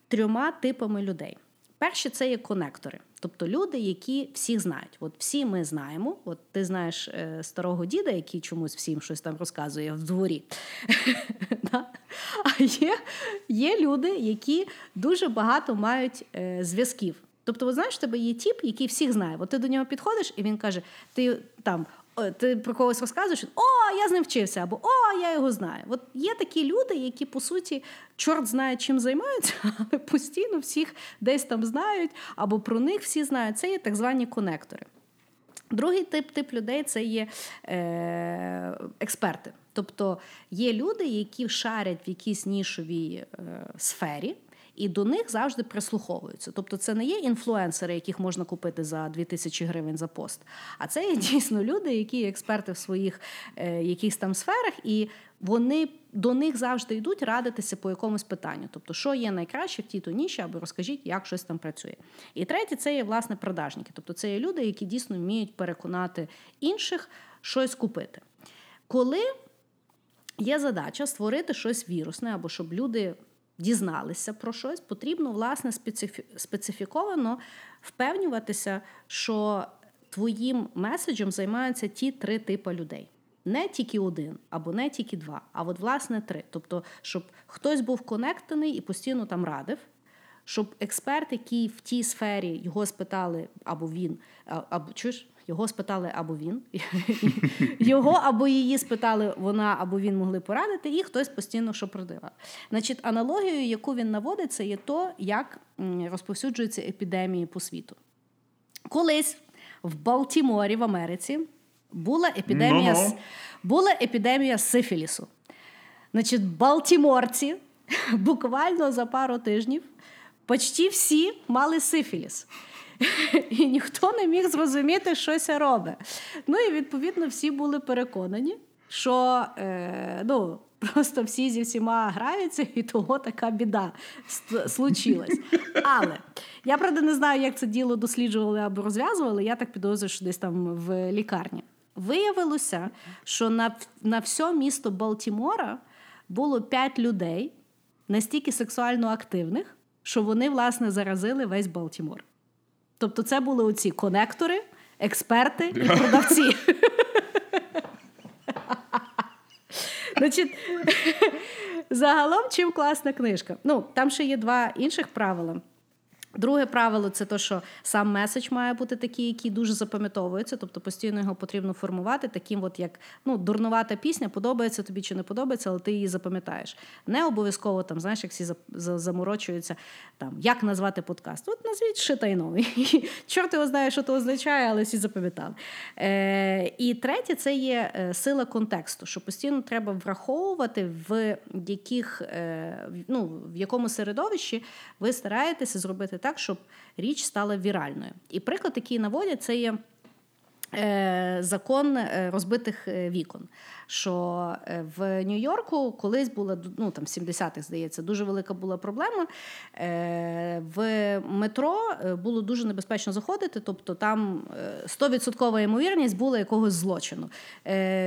Speaker 2: трьома типами людей. Перші це є конектори, тобто люди, які всіх знають. От всі ми знаємо. От ти знаєш е, старого діда, який чомусь всім щось там розказує в дворі. [laughs] А є є люди, які дуже багато мають е, зв'язків. Тобто, от знаєш, в тебе є тіп, який всіх знає. От ти до нього підходиш, і він каже: ти там ти про когось розказуєш, о, я з ним вчився, або о, я його знаю. От є такі люди, які по суті чорт знає, чим займаються, [laughs] але постійно всіх десь там знають, або про них всі знають. Це є так звані конектори. Другий тип тип людей це є е, експерти. Тобто є люди, які шарять в якійсь нішовій е, сфері. І до них завжди прислуховуються. Тобто, це не є інфлюенсери, яких можна купити за 2000 гривень за пост. А це є дійсно люди, які експерти в своїх е, якихось там сферах, і вони до них завжди йдуть радитися по якомусь питанню. Тобто, що є найкраще в тій то ніші, або розкажіть, як щось там працює. І третє, це є власне продажники. Тобто, це є люди, які дійсно вміють переконати інших щось купити. Коли є задача створити щось вірусне, або щоб люди дізналися про щось, потрібно, власне, специфіковано впевнюватися, що твоїм меседжем займаються ті три типи людей. Не тільки один, або не тільки два, а от, власне, три. Тобто, щоб хтось був конектений і постійно там радив, щоб експерт, який в тій сфері його спитали, або він, або чуєш, його спитали або він, [laughs] його або її спитали вона, або він могли порадити, і хтось постійно що продавав. Значить, аналогією, яку він наводить, це є то, як розповсюджуються епідемії по світу. Колись в Балтіморі в Америці була епідемія no. була епідемія сифілісу. Значить, Балтіморці [laughs] буквально за пару тижнів почти всі мали сифіліс. І ніхто не міг зрозуміти, що це робить. Ну і відповідно всі були переконані, що е, ну, просто всі зі всіма граються, і того така біда случилась. Але я правда не знаю, як це діло досліджували або розв'язували. Я так підозрюю, що десь там в лікарні. Виявилося, що на на все місто Балтімора було п'ять людей настільки сексуально активних, що вони, власне, заразили весь Балтімор. Тобто, це були оці конектори, експерти і продавці. [laughs] Значить, Загалом, чим класна книжка? Ну, там ще є два інших правила. Друге правило це те, що сам меседж має бути такий, який дуже запам'ятовується, тобто постійно його потрібно формувати, таким, от як ну, дурнувата пісня, подобається тобі чи не подобається, але ти її запам'ятаєш. Не обов'язково там, знаєш, як всі заморочуються, там, як назвати подкаст. От назвіть шитайновий. [laughs] Чорт його знає, що то означає, але всі запам'ятали. Е, І третє це є е, сила контексту, що постійно треба враховувати, в яких, е, ну, в якому середовищі ви стараєтеся зробити щоб річ стала віральною. І приклад, який наводять, це є. Е, закон е, розбитих е, вікон. Що в Нью-Йорку колись була ну там 70-х, здається, дуже велика була проблема. В метро було дуже небезпечно заходити, тобто там 100% ймовірність була якогось злочину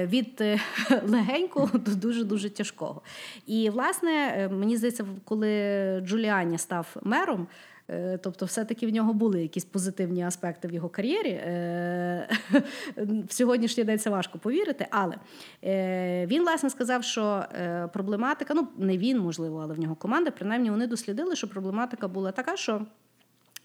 Speaker 2: від [laughs] легенького до дуже дуже тяжкого. І власне мені здається, коли Джуліані став мером. Е, тобто, все-таки в нього були якісь позитивні аспекти в його кар'єрі. Е, [laughs] в сьогоднішній день це важко повірити, але е, він, власне, сказав, що проблематика, ну не він, можливо, але в нього команда, принаймні вони дослідили, що проблематика була така, що.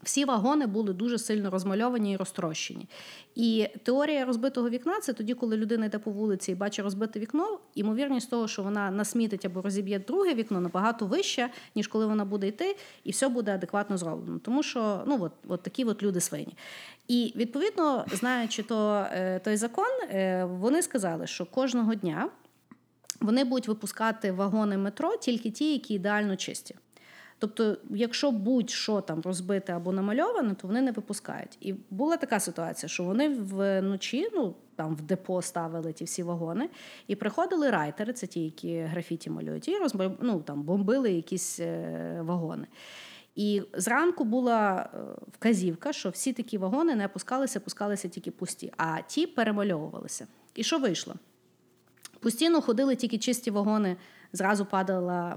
Speaker 2: Всі вагони були дуже сильно розмальовані і розтрощені. І теорія розбитого вікна це тоді, коли людина йде по вулиці і бачить розбите вікно, ймовірність того, що вона насмітить або розіб'є друге вікно, набагато вища, ніж коли вона буде йти, і все буде адекватно зроблено. Тому що ну от, от такі от люди свині. І відповідно, знаючи то, е, той закон, е, вони сказали, що кожного дня вони будуть випускати вагони метро тільки ті, які ідеально чисті. Тобто, якщо будь-що там розбите або намальоване, то вони не випускають. І була така ситуація, що вони вночі, ну там в депо ставили ті всі вагони, і приходили райтери, це ті, які графіті малюють, і розб... ну, там бомбили якісь е, вагони. І зранку була е, вказівка, що всі такі вагони не опускалися, пускалися тільки пусті, а ті перемальовувалися. І що вийшло? Постійно ходили тільки чисті вагони, зразу падала,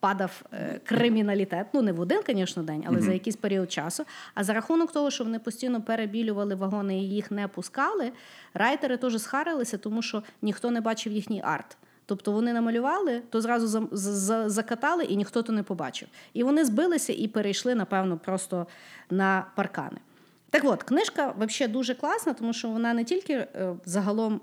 Speaker 2: падав е, криміналітет. Ну, не в один, звісно, день, але mm-hmm. за якийсь період часу. А за рахунок того, що вони постійно перебілювали вагони і їх не пускали, райтери теж схарилися, тому що ніхто не бачив їхній арт. Тобто вони намалювали, то зразу закатали, і ніхто то не побачив. І вони збилися і перейшли, напевно, просто на паркани. Так от, книжка взагалі дуже класна, тому що вона не тільки е, загалом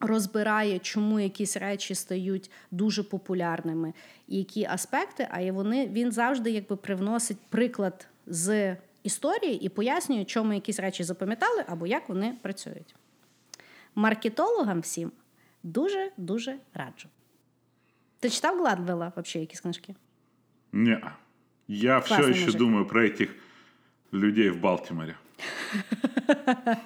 Speaker 2: розбирає, чому якісь речі стають дуже популярними, і які аспекти, а вони він завжди якби привносить приклад з історії і пояснює, чому якісь речі запам'ятали або як вони працюють. Маркетологам всім дуже-дуже раджу. Ти читав Гладвелла взагалі якісь книжки?
Speaker 3: Ні. Я все еще мужик. думаю про этих людей в Балтиморе. [laughs]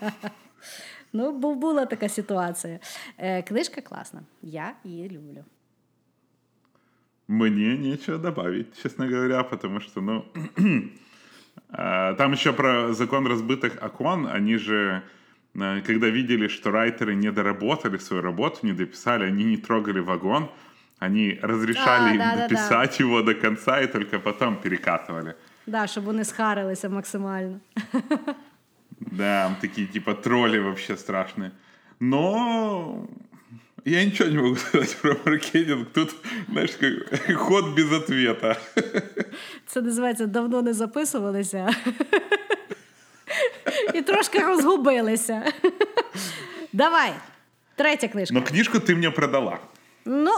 Speaker 2: Ну, була така ситуація. Е, Книжка класна. Я її люблю.
Speaker 3: Мне нечего добавить, честно говоря, потому что, ну, [clears throat] там еще про закон разбитых окон, они же, э, когда видели, что райтеры не доработали свою работу, не дописали, они не трогали вагон, они разрешали а, им да, дописать да, да. его до конца и только потом перекатывали.
Speaker 2: Да, щоб вони схарилися максимально. [laughs]
Speaker 3: Да, такие типа тролли вообще страшные. Но я ничего не могу [laughs] сказать про маркетинг. Тут, знаєш, [laughs] ход без ответа.
Speaker 2: Це називається давно не записувалися. І трошки розгубилися. Давай. Третя книжка.
Speaker 3: Но книжку ти мені продала.
Speaker 2: Ну,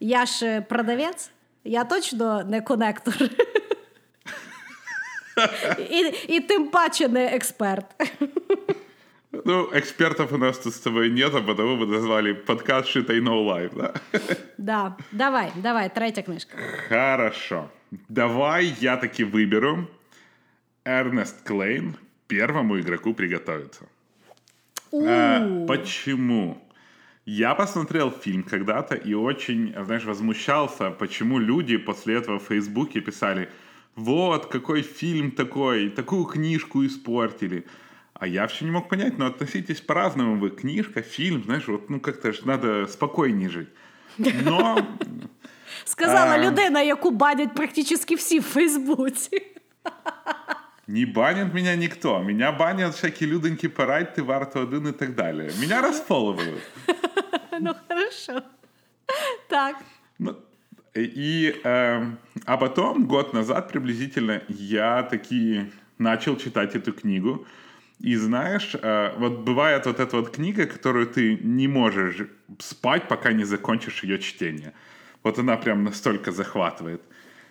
Speaker 2: я ж продавець, я точно не конектор. І і тим паче не експерт.
Speaker 3: Ну, экспертов у нас тут с тобой нет, а потому мы назвали подкаст «Шитай No Life», да?
Speaker 2: Да, давай, давай, третья книжка.
Speaker 3: Хорошо. Давай я таки выберу Эрнест Клейн «Первому игроку приготовиться». А, почему? Я посмотрел фильм когда-то и очень, знаешь, возмущался, почему люди после этого в Фейсбуке писали – вот, какой фильм такой, такую книжку испортили. А я все не мог понять, но относитесь по-разному вы. Книжка, фильм, знаешь, вот, ну как-то ж надо спокойнее жить. Но... [laughs]
Speaker 2: Сказала а... людина, яку банять практически всі в Фейсбуці.
Speaker 3: Не банят меня никто. Меня банят всякие люденьки Парайти, Варто один и так далее. Меня расфоловывают. [laughs]
Speaker 2: Ну, хорошо. Так.
Speaker 3: Ну, и, э, а потом, год назад приблизительно, я таки начал читать эту книгу. И знаешь, э, вот бывает вот эта вот книга, которую ты не можешь спать, пока не закончишь ее чтение. Вот она прям настолько захватывает.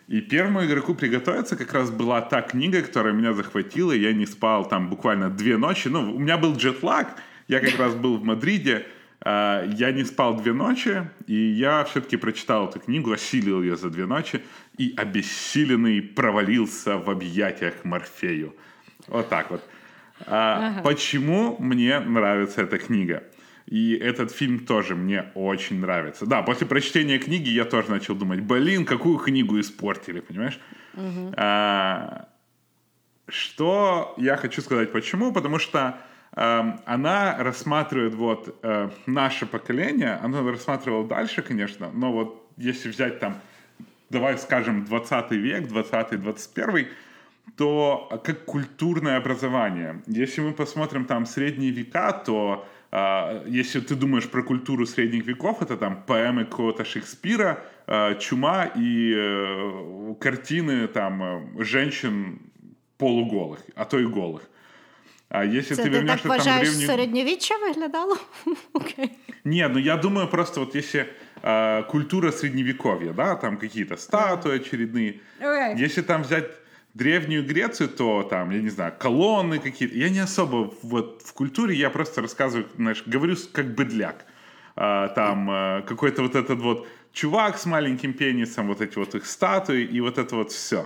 Speaker 3: И первому игроку приготовиться как раз была та книга, которая меня захватила. Я не спал там буквально две ночи. Ну, у меня был джетлаг. Я как раз был в Мадриде. А, я не спал две ночи, и я все-таки прочитал эту книгу, осилил ее за две ночи, и обессиленный провалился в объятиях Морфею. Вот так вот. А, ага. Почему мне нравится эта книга? И этот фильм тоже мне очень нравится. Да, после прочтения книги я тоже начал думать, блин, какую книгу испортили, понимаешь? Угу. А, что я хочу сказать, почему? Потому что она рассматривает вот э, наше поколение, она рассматривала дальше, конечно, но вот если взять там, давай скажем, 20 век, 20-21, то как культурное образование. Если мы посмотрим там средние века, то э, если ты думаешь про культуру средних веков, это там поэмы какого-то Шекспира, э, чума и картины там женщин полуголых, а то и голых. А если
Speaker 2: Це
Speaker 3: ты
Speaker 2: ти
Speaker 3: вернешься
Speaker 2: так
Speaker 3: там в
Speaker 2: вважаєш,
Speaker 3: древнюю...
Speaker 2: середньовіччя виглядало? [laughs] Окей.
Speaker 3: Не, ну я думаю просто вот если э, культура средневековья, да, там какие-то статуи очередные.
Speaker 2: Окей.
Speaker 3: Если там взять Древнюю Грецию, то там, я не знаю, колонны какие-то. Я не особо вот в культуре, я просто рассказываю, знаешь, говорю с- как быдляк. А, там э, какой-то вот этот вот чувак с маленьким пенисом, вот эти вот их статуи и вот это вот все.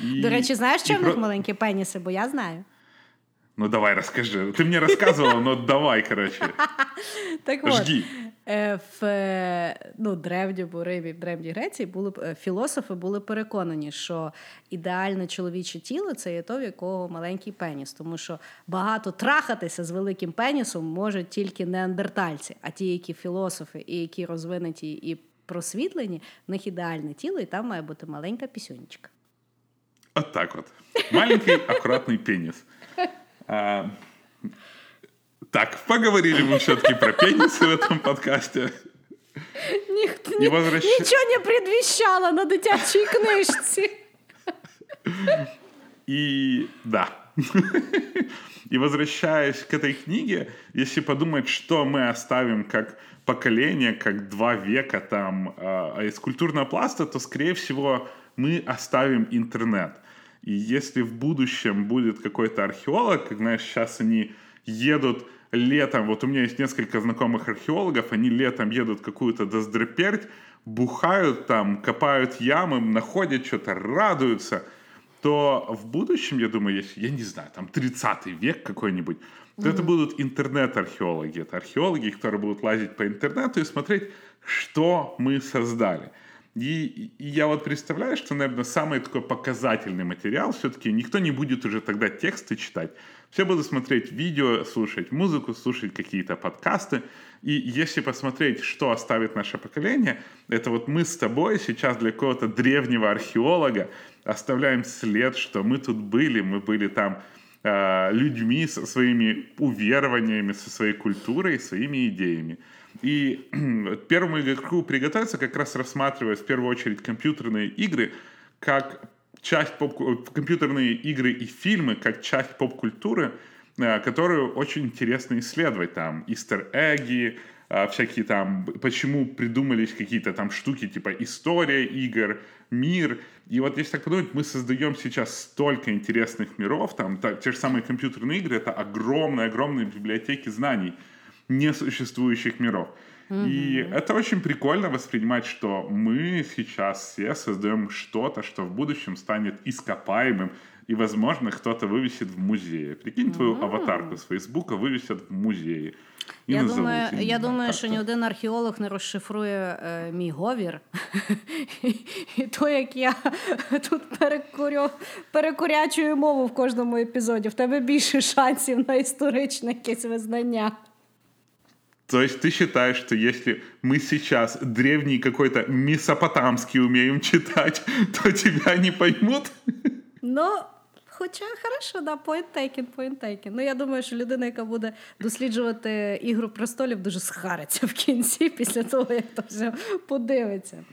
Speaker 2: До речі, знаєш,
Speaker 3: и
Speaker 2: чому в них
Speaker 3: про-
Speaker 2: маленькі пеніси? Бо я знаю.
Speaker 3: Ну давай расскажи. Ты мне рассказывала, но давай, короче. [laughs]
Speaker 2: Так от,
Speaker 3: Жги.
Speaker 2: е, в е, ну, древньому Римі, в древній Греції були б- е, філософи були переконані, що ідеальне чоловіче тіло це є то, в якого маленький пеніс. Тому що багато трахатися з великим пенісом можуть тільки неандертальці, а ті, які філософи і які розвинуті і просвітлені, в них ідеальне тіло, і там має бути маленька пісюнечка.
Speaker 3: Вот так вот. Маленький аккуратный пенис. А, так, поговорили мы все-таки про пенисы в этом подкасте.
Speaker 2: Ніхто
Speaker 3: І
Speaker 2: ні,
Speaker 3: возвращ-
Speaker 2: нічого не предвіщало на дитячій книжці.
Speaker 3: И да. И возвращаясь к этой книге, если подумать, что мы оставим как поколение, как два века там а из культурного пласта, то, скорее всего, мы оставим интернет. И если в будущем будет какой-то археолог, как, знаешь, сейчас они едут летом, вот у меня есть несколько знакомых археологов, они летом едут какую-то доздроперть, бухают там, копают ямы, находят что-то, радуются – то в будущем, я думаю, если, я не знаю, там 30 век какой-нибудь, то это будут интернет-археологи. Это археологи, которые будут лазить по интернету и смотреть, что мы создали. И, и я вот представляю, что, наверное, самый такой показательный материал все-таки никто не будет уже тогда тексты читать. Все будут смотреть видео, слушать музыку, слушать какие-то подкасты. И если посмотреть, что оставит наше поколение, это вот мы с тобой сейчас для какого-то древнего археолога оставляем след, что мы тут были, мы были там э, людьми со своими уверованиями, со своей культурой, своими идеями. И [clears throat] первому игроку приготовиться как раз рассматривать в первую очередь компьютерные игры как часть поп компьютерные игры и фильмы как часть поп-культуры, э, которую очень интересно исследовать. Там истер-эгги, э, всякие там, почему придумались какие-то там штуки типа история игр, мир. И вот если так подумать, мы создаем сейчас столько интересных миров, там та- те же самые компьютерные игры, это огромные-огромные библиотеки знаний несуществующих миров. И это очень прикольно воспринимать, что мы сейчас все создаем что-то, что в будущем станет ископаемым, и, возможно, кто-то вывесит в музее. Прикинь, твою аватарку с Фейсбука вывесят в музее. И
Speaker 2: Я
Speaker 3: назовут,
Speaker 2: думаю,
Speaker 3: я не
Speaker 2: я
Speaker 3: знаю,
Speaker 2: думаю,
Speaker 3: как-то.
Speaker 2: що ні один археолог не розшифрує е, мій говір. І то, як я тут перекурю, перекурячую мову в кожному епізоді, в тебе більше шансів на історичне якесь визнання.
Speaker 3: То есть ты считаешь, что если мы сейчас древний какой-то месопотамский умеем читать, [laughs] то тебя не поймут?
Speaker 2: Ну, хоча хорошо, да, point taken, point taken. Ну, я думаю, що людина, яка буде досліджувати ігру престолів, дуже схариться в кінці після [laughs] того, як то все подивиться.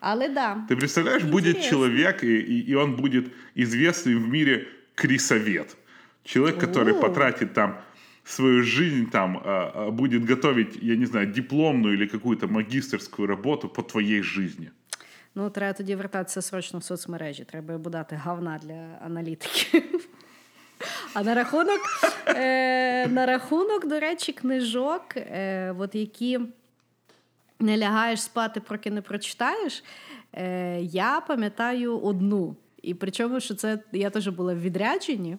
Speaker 2: Але да.
Speaker 3: Ты представляешь, будет
Speaker 2: Интересно.
Speaker 3: человек, и, и, и он будет известный в мире крисовед. Человек, который
Speaker 2: О.
Speaker 3: потратит там свою жизнь, там будет готовить, я не знаю, дипломную или какую-то магистерскую работу по твоей жизни.
Speaker 2: Ну, треба тоді вертатися срочно в соцмережі. Треба йому дати говна для аналітиків. А на рахунок, е, на рахунок, до речі, книжок, е, от які не лягаєш спати, поки не прочитаєш. Е, я пам'ятаю одну. І причому, що це я теж була в відрядженні.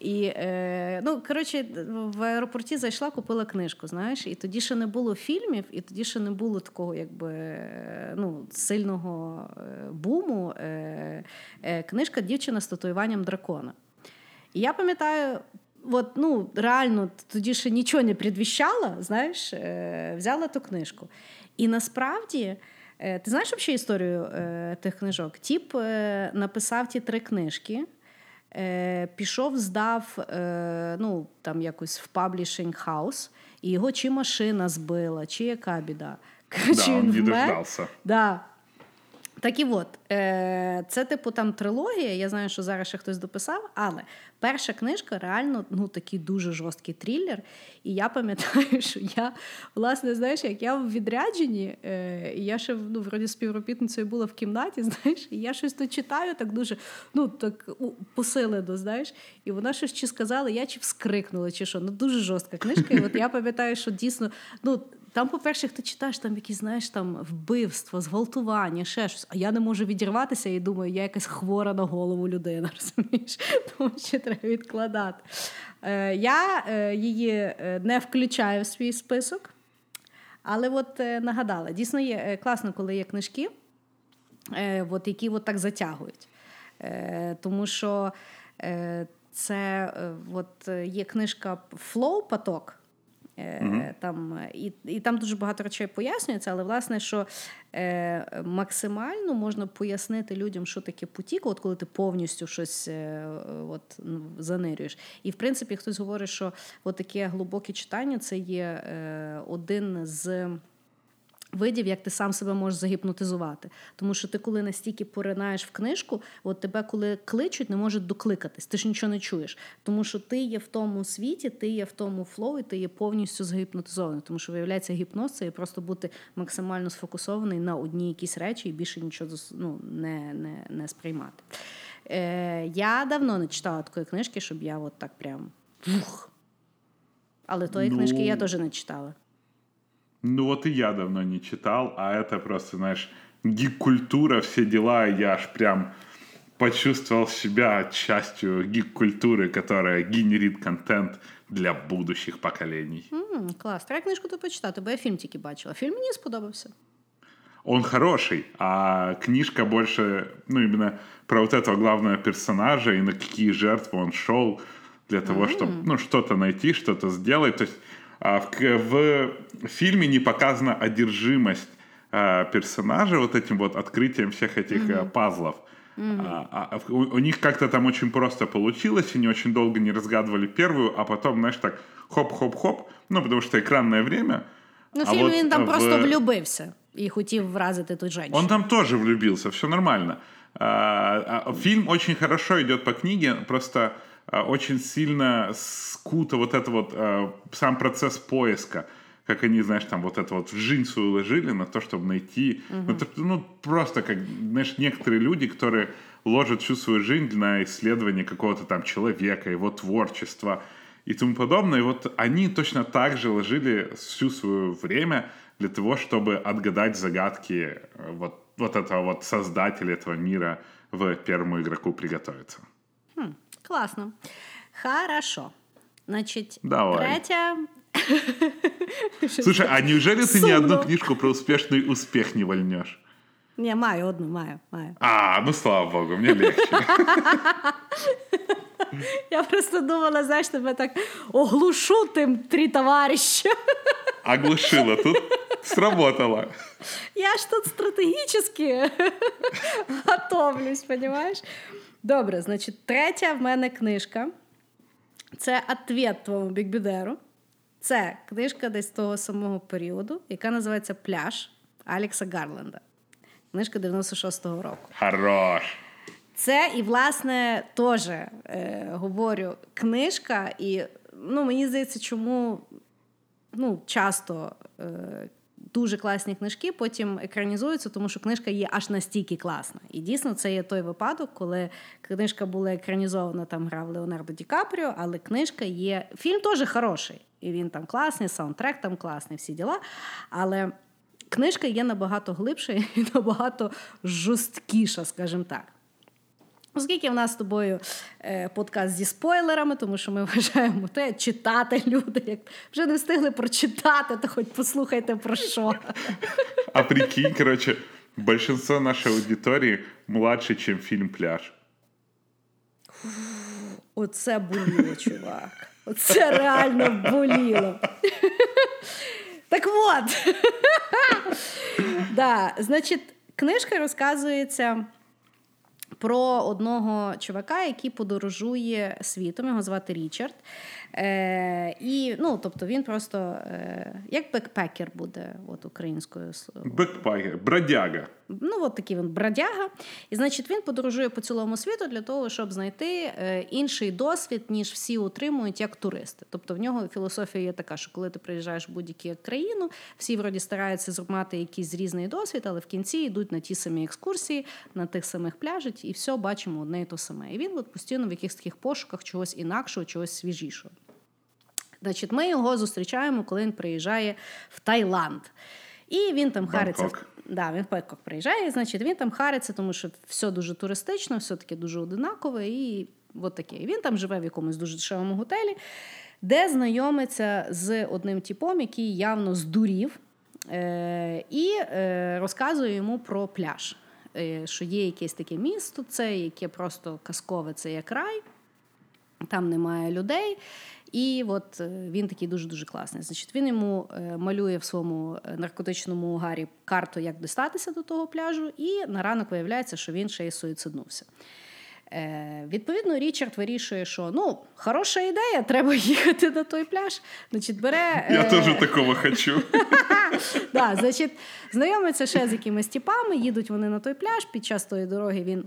Speaker 2: І, е, ну, коротше, в аеропорті зайшла, купила книжку, знаєш, і тоді ще не було фільмів, і тоді ще не було такого, якби е, ну, сильного е, буму. Е, е, книжка Дівчина з татуюванням дракона. І я пам'ятаю, от, ну, реально, тоді ще нічого не предвіщала, знаєш, е, взяла ту книжку. І насправді. е, Ти знаєш взагалі історію е, тих книжок? Тіп е, написав ті три книжки, е, пішов, здав е, ну, там якось в publishing house, і його чи машина збила, чи яка біда. Коротше,
Speaker 3: Да,
Speaker 2: він вмер. Да. Так і от, е, це типу там трилогія. Я знаю, що зараз ще хтось дописав, але перша книжка реально ну такий дуже жорсткий трилер. І я пам'ятаю, [laughs] що я, власне, знаєш, як я в відрядженні, е, і я ще ну, вроді співробітницею була в кімнаті, [laughs] знаєш, і я щось читаю, так дуже ну, так посилено, знаєш, і вона щось чи сказала, я чи вскрикнула, чи що. Ну, дуже жорстка книжка. І от я пам'ятаю, що дійсно, ну. Там, по-перше, ти читаєш там якісь, знаєш, там вбивство, зґвалтування, ще щось. А я не можу відірватися і думаю, я якась хвора на голову людина, [laughs] розумієш? Тому що треба відкладати. Е, Я е, її е, не включаю в свій список, але от е, нагадала, дійсно є класно, коли є книжки, е, от, які от так затягують. Е, Тому що е, це от, є книжка Flow поток. Mm-hmm. Там, І і там дуже багато речей пояснюється, але власне, що е, максимально можна пояснити людям, що таке потік, от коли ти повністю щось е, от, занирюєш. І в принципі, хтось говорить, що от таке глибоке читання це є е, один з видів, як ти сам себе можеш загіпнотизувати. Тому що ти, коли настільки поринаєш в книжку, от тебе, коли кличуть, не можуть докликатись, ти ж нічого не чуєш. Тому що ти є в тому світі, ти є в тому flow, ти є повністю загіпнотизований. Тому що виявляється, гіпноз це є просто бути максимально сфокусований на одній якісь речі і більше нічого ну, не, не, не сприймати. Е, Я давно не читала такої книжки, щоб я от так прям. Але тої ну... книжки я теж не читала.
Speaker 3: Ну вот и я давно не читал, а это просто, знаешь, гик-культура, все дела, и я аж прям почувствовал себя частью гик-культуры, которая генерит контент для будущих поколений.
Speaker 2: Mm, клас. Треба книжку то почитати, бо я фільм тільки бачила. Фільм мені сподобався.
Speaker 3: Он хороший, а книжка больше, ну, именно про вот этого главного персонажа и на какие жертвы он шел для того, mm. чтобы, ну, что-то найти, что-то сделать. То есть а в, в фильме не показана одержимость а, персонажа вот этим вот открытием всех этих mm-hmm. пазлов. Mm-hmm. А, а, у, у них как-то там очень просто получилось, они очень долго не разгадывали первую, а потом, знаешь, так хоп-хоп-хоп, ну, потому что экранное время.
Speaker 2: Ну, а фільм вот він там в... просто влюбився і хотів вразити ту женщину.
Speaker 3: Он там тоже влюбился, все нормально. А, а, фильм очень хорошо идет по книге, просто а, очень сильно скуто вот это вот а, сам процесс поиска как они, знаешь, там вот это вот в жизнь свою ложили на то, чтобы найти. Угу. Ну, это, ну, просто как, знаешь, некоторые люди, которые ложат всю свою жизнь на исследование какого-то там человека, его творчества и тому подобное. И вот они точно так же ложили всю свое время для того, чтобы отгадать загадки э, вот, вот этого вот создателя этого мира в первому игроку приготовиться.
Speaker 2: Хм. Класно. Хорошо. Значить,
Speaker 3: Давай.
Speaker 2: третя. [laughs]
Speaker 3: Слушай, а неужели ты ни одну книжку про успешный успех не вольнешь?
Speaker 2: Не, маю одну, маю, маю.
Speaker 3: А, ну слава богу, мне легче. [laughs]
Speaker 2: Я просто думала, знаєш, тебе так оглушу тим три товарища. [laughs]
Speaker 3: Оглушила тут. Сработало.
Speaker 2: Я ж тут стратегічно готовлюсь, понимаешь? Добре, значить, третя в мене книжка. Це «Ответ твоєму бікбідеру. Це книжка десь того самого періоду, яка називається Пляж Алекса Гарленда. Книжка 96-го року.
Speaker 3: Хорош!
Speaker 2: Це і, власне, теж е, говорю, книжка, і ну, мені здається, чому ну, часто е, дуже класні книжки потім екранізуються, тому що книжка є аж настільки класна. І дійсно це є той випадок, коли книжка була екранізована, там грав Леонардо Ді Капріо, але книжка є. Фільм теж хороший. І він там класний, саундтрек там класний, всі діла. Але книжка є набагато глибша [laughs] і набагато жорсткіша, скажімо так. Оскільки в нас з тобою е, подкаст зі спойлерами, тому що ми [laughs] вважаємо те, читати люди. Як вже не встигли прочитати, то хоч послухайте про що.
Speaker 3: А прикинь, коротше, большинство нашої аудиторії младше, ніж фільм Пляж.
Speaker 2: Оце боліло, чувак. Оце реально боліло. Так от. [laughs] да, Значить, книжка розказується Про одного чувака, який подорожує світом, його звати Річард. Е, І ну, тобто він просто е, як бекпекер буде от українською
Speaker 3: Бекпекер, бродяга.
Speaker 2: Ну, от такий він бродяга. І значить, він подорожує по цілому світу для того, щоб знайти е, інший досвід, ніж всі отримують як туристи. Тобто в нього філософія є така, що коли ти приїжджаєш в будь-яку країну, всі вроді стараються мати якийсь різний досвід, але в кінці йдуть на ті самі екскурсії, на тих самих пляжах, і все бачимо одне і то саме. І він от постійно в якихось таких пошуках чогось інакшого, чогось свіжішого. Значить, ми його зустрічаємо, коли він приїжджає в Таїланд. І він там хариться. Да, він в Бангкок приїжджає, значить, він там хариться, тому що все дуже туристично, все таке дуже одинакове, і от таке. І він там живе в якомусь дуже дешевому готелі, де знайомиться з одним типом, який явно здурів, е- і е- розказує йому про пляж. Е- що є якесь таке місто, це яке просто казкове, це як рай, там немає людей. І от е, він такий дуже дуже класний. Значить, він йому е, малює в своєму е, наркотичному гарі карту, як дістатися до того пляжу, і на ранок виявляється, що він ще й суїциднувся. Е, Відповідно, Річард вирішує, що ну, хороша ідея, треба [laughs] їхати на той пляж. Значить, бере...
Speaker 3: Я е... теж такого хочу. [laughs]
Speaker 2: да, значить, Знайомиться ще з якимись тіпами, їдуть вони на той пляж. Під час тої дороги він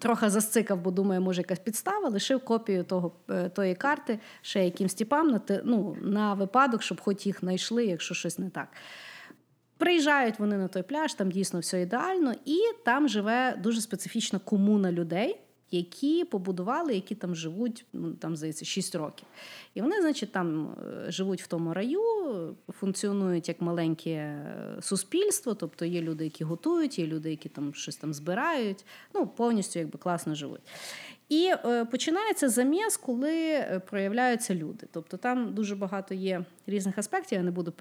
Speaker 2: Трохи засцикав, бо думає, може якась підстава, лишив копію того, е, тої карти ще якимсь тіпам на ну, на випадок, щоб хоч їх знайшли, якщо щось не так. Приїжджають вони на той пляж, там дійсно все ідеально, і там живе дуже специфічна комуна людей, які побудували, які там живуть, ну там здається, 6 років. І вони, значить, там е, живуть в тому раю, функціонують як маленьке е, суспільство, тобто є люди, які готують, є люди, які там щось там збирають, ну повністю якби класно живуть. І е, починається заміс, коли е, проявляються люди. Тобто там дуже багато є різних аспектів. Я не буду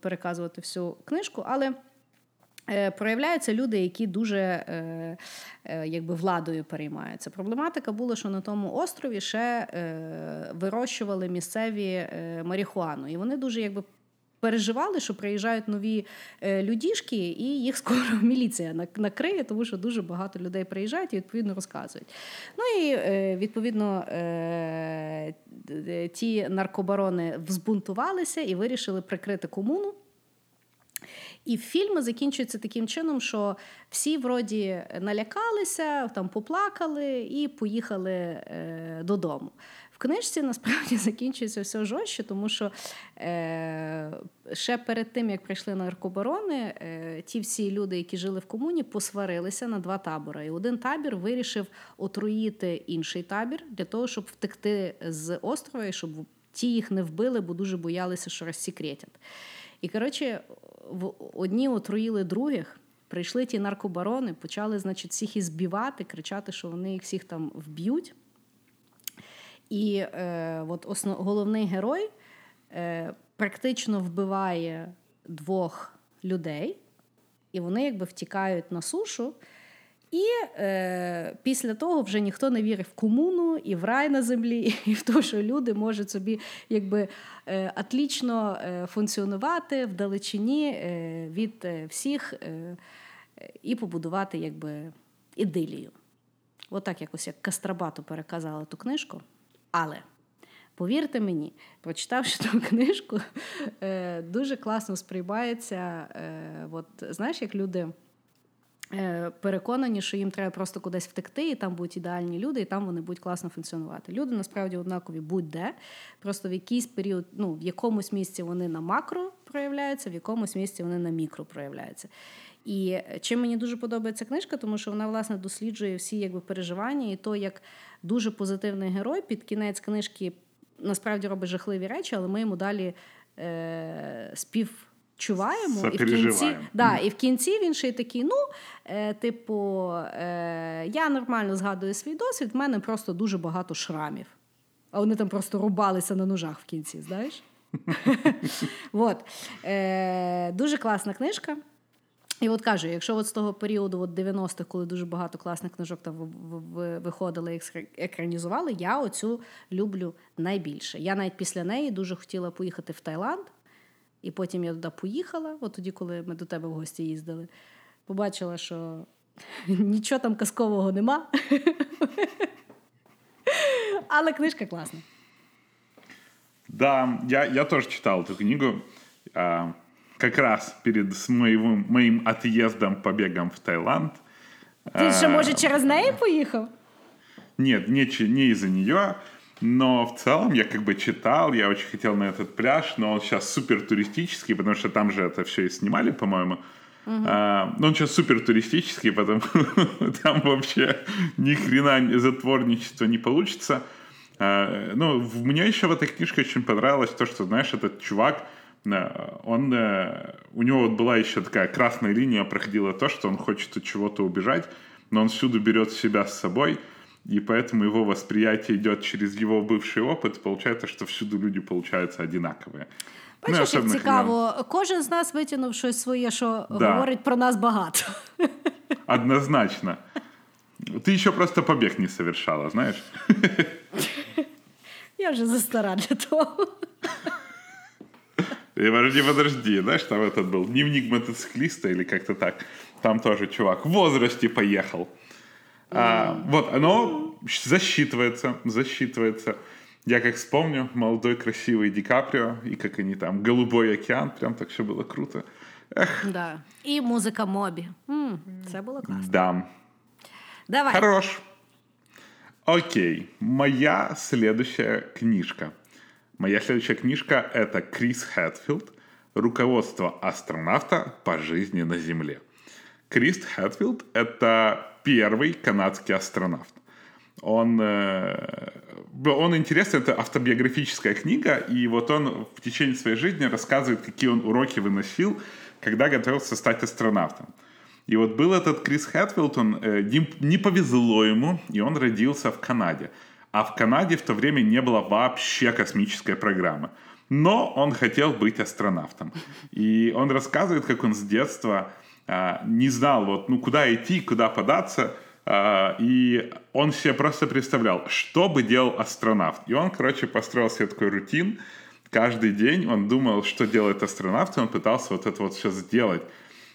Speaker 2: переказувати всю книжку, але. Е, проявляються люди, які дуже е, е, якби владою переймаються. Проблематика була, що на тому острові ще вирощували місцеві марихуану, і вони дуже якби. Переживали, що приїжджають нові людішки, і їх [laughs] скоро міліція накриє, тому що дуже багато людей приїжджають і відповідно розказують. Ну і відповідно ті наркобарони взбунтувалися і вирішили прикрити комуну. І фільми закінчуються таким чином, що всі вроді налякалися, там поплакали і поїхали е, додому. В книжці насправді [laughs] закінчується все жорстче, тому що е, ще перед тим, як прийшли наркобарони, е, ті всі люди, які жили в комуні, посварилися на два табори. І один табір вирішив отруїти інший табір для того, щоб втекти з острова і щоб ті їх не вбили, бо дуже боялися, що розсікретять. І коротше, одні отруїли других. Прийшли ті наркобарони, почали, значить, всіх ізбивати, кричати, що вони їх всіх там вб'ють. І е, от основ, головний герой е, практично вбиває двох людей, і вони якби втікають на сушу. І е, після того вже ніхто не вірив в комуну і в рай на землі, [laughs] і в те, що люди можуть собі якби е, атлічно е, функціонувати в далечині е, від е, всіх е, і побудувати якби ідилію. Отак От якось як Кастрабату переказала ту книжку. Але повірте мені, прочитавши ту [laughs] книжку, е, дуже класно сприймається. От, Знаєш, як люди. Е, переконані, що їм треба просто кудись втекти, і там будуть ідеальні люди, і там вони будуть класно функціонувати. Люди насправді однакові будь-де. Просто в якийсь період, ну в якомусь місці вони на макро проявляються, в якомусь місці вони на мікро проявляються. І чим мені дуже подобається книжка, тому що вона власне досліджує всі якби переживання, і то, як дуже позитивний герой під кінець книжки насправді робить жахливі речі, але ми йому далі е, спів чуваємо, і в кінці да, і в кінці він ще й такий: ну, е, типу, е, я нормально згадую свій досвід, в мене просто дуже багато шрамів. А вони там просто рубалися на ножах в кінці, знаєш? [laughs] От. Е, Дуже класна книжка. І от кажу, якщо от з того періоду от 90-х, коли дуже багато класних книжок там виходили і екранізували, я оцю люблю найбільше. Я навіть після неї дуже хотіла поїхати в Таїланд. І потім я туди поїхала, от тоді, коли ми до тебе в гості їздили, побачила, що [laughs] Нічого там казкового нема. [laughs] Але книжка класна.
Speaker 3: Да, я, я тоже читал эту книгу. А, как раз перед моим, моим отъездом, побегом в Таиланд.
Speaker 2: Ти ще, може, через неї поїхав?
Speaker 3: Нет, не, не из-за нее, но в целом я как бы читал, я очень хотел на этот пляж, но он сейчас супер туристический, потому что там же это все и снимали, по-моему. А, но он сейчас супер туристический, потому [laughs] там вообще ни хрена затворничества не получится. А, ну, мне еще в этой книжке очень понравилось то, что, знаешь, этот чувак, э, он, э, у него вот была еще такая красная линия, проходила то, что он хочет от чего-то убежать, но он всюду берет себя с собой, и поэтому его восприятие идет через его бывший опыт. Получается, что всюду люди получаются одинаковые. Ну,
Speaker 2: Бачиш, як
Speaker 3: особенно, когда-
Speaker 2: цікаво, кожен з нас витягнув щось своє, що
Speaker 3: Да.
Speaker 2: говорить про нас багато.
Speaker 3: Однозначно. Ты еще просто побег не совершала, знаешь?
Speaker 2: Я вже застара для того.
Speaker 3: И подожди, подожди, знаешь, там этот был дневник мотоциклиста или как-то так. Там тоже чувак в возрасте поехал. А, вот, оно засчитывается, засчитывается. Я как вспомню, молодой красивый Ди Каприо, и как они там, голубой океан, прям так все было круто. Эх,
Speaker 2: Да. І музика мобі. М, Це було класно.
Speaker 3: да,
Speaker 2: Давай.
Speaker 3: хорош. Окей, моя следующая книжка. Моя следующая книжка — это Крис Хэтфилд «Руководство астронавта по жизни на Земле». Крис Хэтфилд — это первый канадский астронавт. Он, э, он интересный, это автобиографическая книга, и вот он в течение своей жизни рассказывает, какие он уроки выносил, когда готовился стать астронавтом. И вот был этот Крис Хэтфилд, он, э, не, повезло ему, и он родился в Канаде. А в Канаде в то время не было вообще космической программы. Но он хотел быть астронавтом. И он рассказывает, как он с детства не знал, вот, ну, куда идти, куда податься. а, и он себе просто представлял, что бы делал астронавт. И он, короче, построил себе такой рутин. Каждый день он думал, что делает астронавт, и он пытался вот это вот все сделать.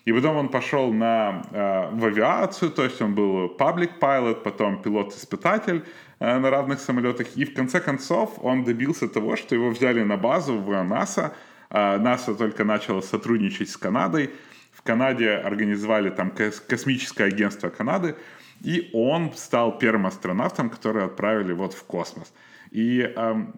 Speaker 3: И потом он пошел на, э, в авиацию, то есть он был public pilot, потом пилот-испытатель на разных самолетах. И в конце концов он добился того, что его взяли на базу в НАСА. НАСА только начало сотрудничать с Канадой. Канаде организовали там кос- космическое агентство Канады. И он стал первым астронавтом, который отправили вот в космос. И эм,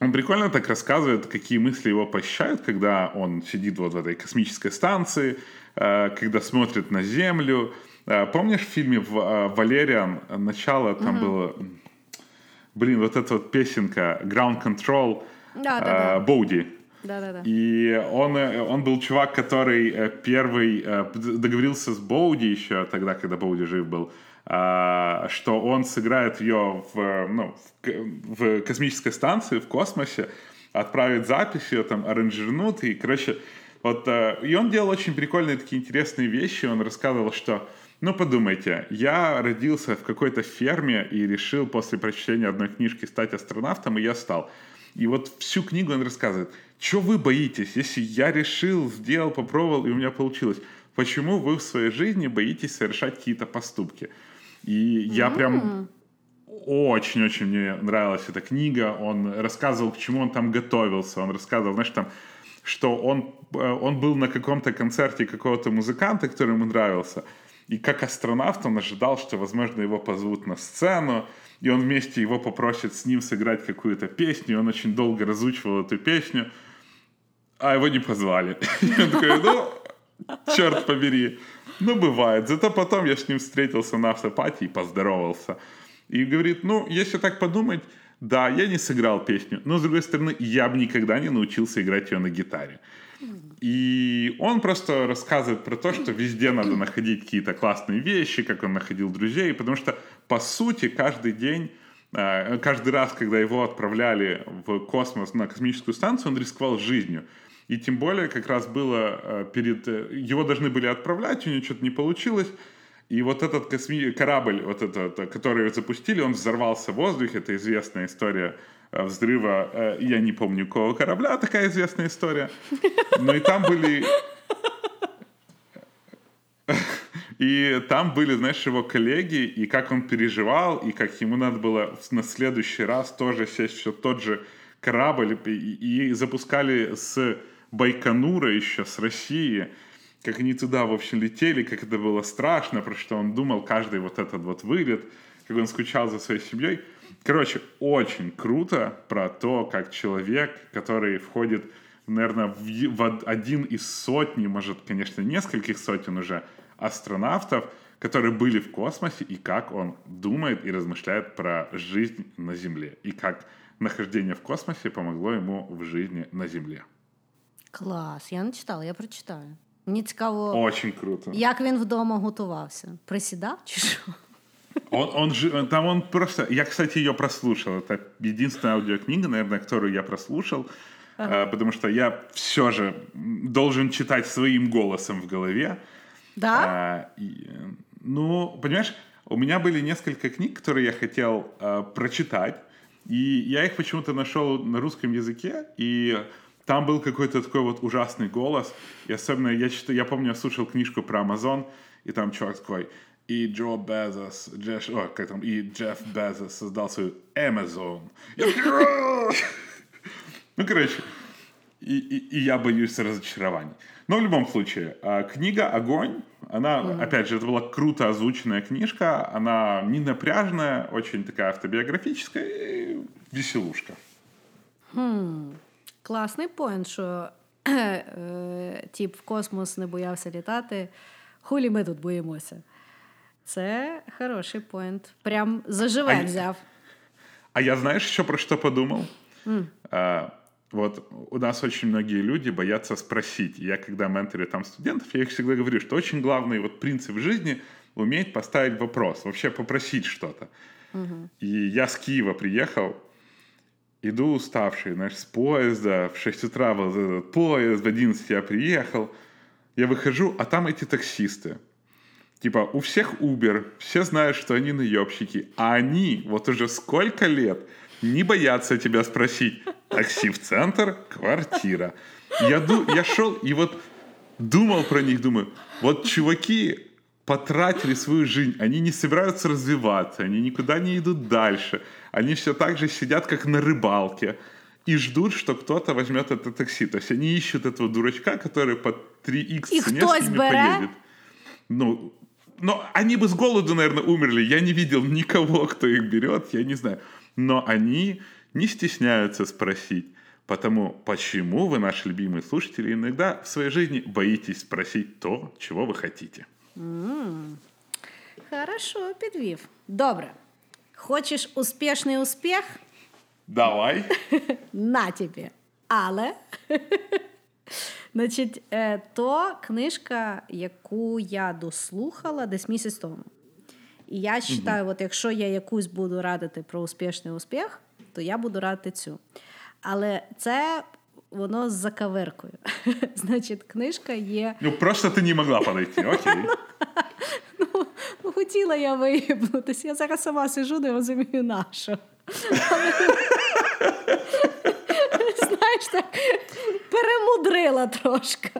Speaker 3: он прикольно так рассказывает, какие мысли его посещают, когда он сидит вот в этой космической станции, э, когда смотрит на Землю. Э, Помнишь в фильме э, «Валериан» начало там было... м, Блин, вот эта вот песенка «Ground Control»
Speaker 2: Да-да-да.
Speaker 3: э, Боуди. И он, э, он был чувак, который э, первый э, договорился с Боуди еще тогда, когда Боуди жив был, а, что он сыграет ее в, ну, в, в космической станции, в космосе, отправит запись, ее там аранжирнут, и, короче, вот, и он делал очень прикольные такие интересные вещи, он рассказывал, что ну, подумайте, я родился в какой-то ферме и решил после прочтения одной книжки стать астронавтом, и я стал. И вот всю книгу он рассказывает, что вы боитесь, если я решил, сделал, попробовал, и у меня получилось. Почему вы в своей жизни боитесь совершать какие-то поступки? И я прям очень-очень мне нравилась эта книга. Он рассказывал, к чему он там готовился. Он рассказывал, знаешь, там, что он, э, он был на каком-то концерте какого-то музыканта, который ему нравился. И как астронавт он ожидал, что, возможно, его позовут на сцену, и он вместе его попросит с ним сыграть какую-то песню. И он очень долго разучивал эту песню, а его не позвали. [laughs] Он такой, ну, черт побери. Ну, бывает. Зато потом я с ним встретился на автопате и поздоровался. И говорит, ну, если так подумать, да, я не сыграл песню, но, с другой стороны, я бы никогда не научился играть ее на гитаре. И он просто рассказывает про то, что везде надо находить какие-то классные вещи, как он находил друзей, потому что, по сути, каждый день, э, каждый раз, когда его отправляли в космос на космическую станцию, он рисковал жизнью. И тем более, как раз было э, перед... э, Его должны были отправлять, у него что-то не получилось, и вот этот косми... корабль, вот этот, э, который запустили, он взорвался в воздухе. Это известная история взрыва. Я не помню, какого корабля, такая известная история. Но и там были... [laughs] И там были, знаешь, его коллеги, и как он переживал, и как ему надо было на следующий раз тоже сесть все тот же корабль, и запускали с Байконура еще, с России, как они туда, в общем, летели, как это было страшно, про что он думал каждый вот этот вот вылет, как он скучал за своей семьей. Короче, очень круто про то, как человек, который входит, наверное, в, в один из сотни, может, конечно, нескольких сотен уже астронавтов, которые были в космосе, и как он думает и размышляет про жизнь на Земле, и как нахождение в космосе помогло ему в жизни на Земле.
Speaker 2: Клас, я не читала, я прочитаю. Мені цікаво,
Speaker 3: Очень круто.
Speaker 2: як він вдома готувався. Присідав чи що?
Speaker 3: Он, он же, там он просто... Я, кстати, ее прослушал. Это единственная аудиокнига, наверное, которую я прослушал. Ага. потому что я все же должен читать своим голосом в голове.
Speaker 2: Да?
Speaker 3: А, и, ну, понимаешь, у меня были несколько книг, которые я хотел а, прочитать. И я их почему-то нашел на русском языке. И там был какой-то такой вот ужасный голос. И особенно я, читаю, я помню, я слушал книжку про Amazon, и там чувак такой, и Джо Безос, Джеш, о, как там, и Джефф Безос создал свою Amazon. Ну, короче, и, и, и я боюсь разочарований. Но в любом случае, а, книга «Огонь», она, mm-hmm. опять же, это была круто озвученная книжка, она не напряжная, очень такая автобиографическая и веселушка.
Speaker 2: Hmm. Класний point, що [clears throat] е, тіп в космос не боявся літати. Хулі ми тут боїмося. Це хороший point. Прям за живе взяв.
Speaker 3: А я знаешь еще про что подумал? Mm. А, вот у нас очень многие люди боятся спросить. Я когда менторю там студентов, я их всегда говорю, что очень главный вот принцип в жизни уметь поставить вопрос, вообще попросить что-то. Mm-hmm. И я с Киева приехал, иду уставший, знаешь, с поезда, в 6 утра был этот поезд, в 11 я приехал, я выхожу, а там эти таксисты. Типа, у всех Uber, все знают, что они наебщики, а они вот уже сколько лет не боятся тебя спросить, такси в центр, квартира. Я, ду, я шел и вот думал про них, думаю, вот чуваки потратили свою жизнь, они не собираются развиваться, они никуда не идут дальше, они все так же сидят, как на рыбалке, и ждут, что кто-то возьмет это такси. То есть они ищут этого дурачка, который по 3х цене с ними поедет. Ну, но они бы с голоду, наверное, умерли. Я не видел никого, кто их берет, я не знаю. Но они не стесняются спросить. Потому почему вы, наши любимые слушатели, иногда в своей жизни боитесь спросить то, чего вы хотите.
Speaker 2: Mm. Хорошо, підвів. Добре. Хочеш успішний успіх?
Speaker 3: Давай. [laughs]
Speaker 2: На тобі. Але [laughs] Значить, е, то книжка, яку я дослухала десь місяць тому. І я вважаю, от якщо я якусь буду радити про успішний успіх, то я буду радити цю. Але це воно з закаверкою. [laughs] Значить, книжка є.
Speaker 3: Ну, просто ти не могла подойти, [laughs] окей.
Speaker 2: Ну, ну, хотіла я виїбнутися. Я зараз сама сижу, не розумію на що. [laughs] Знаєш, так перемудрила трошки.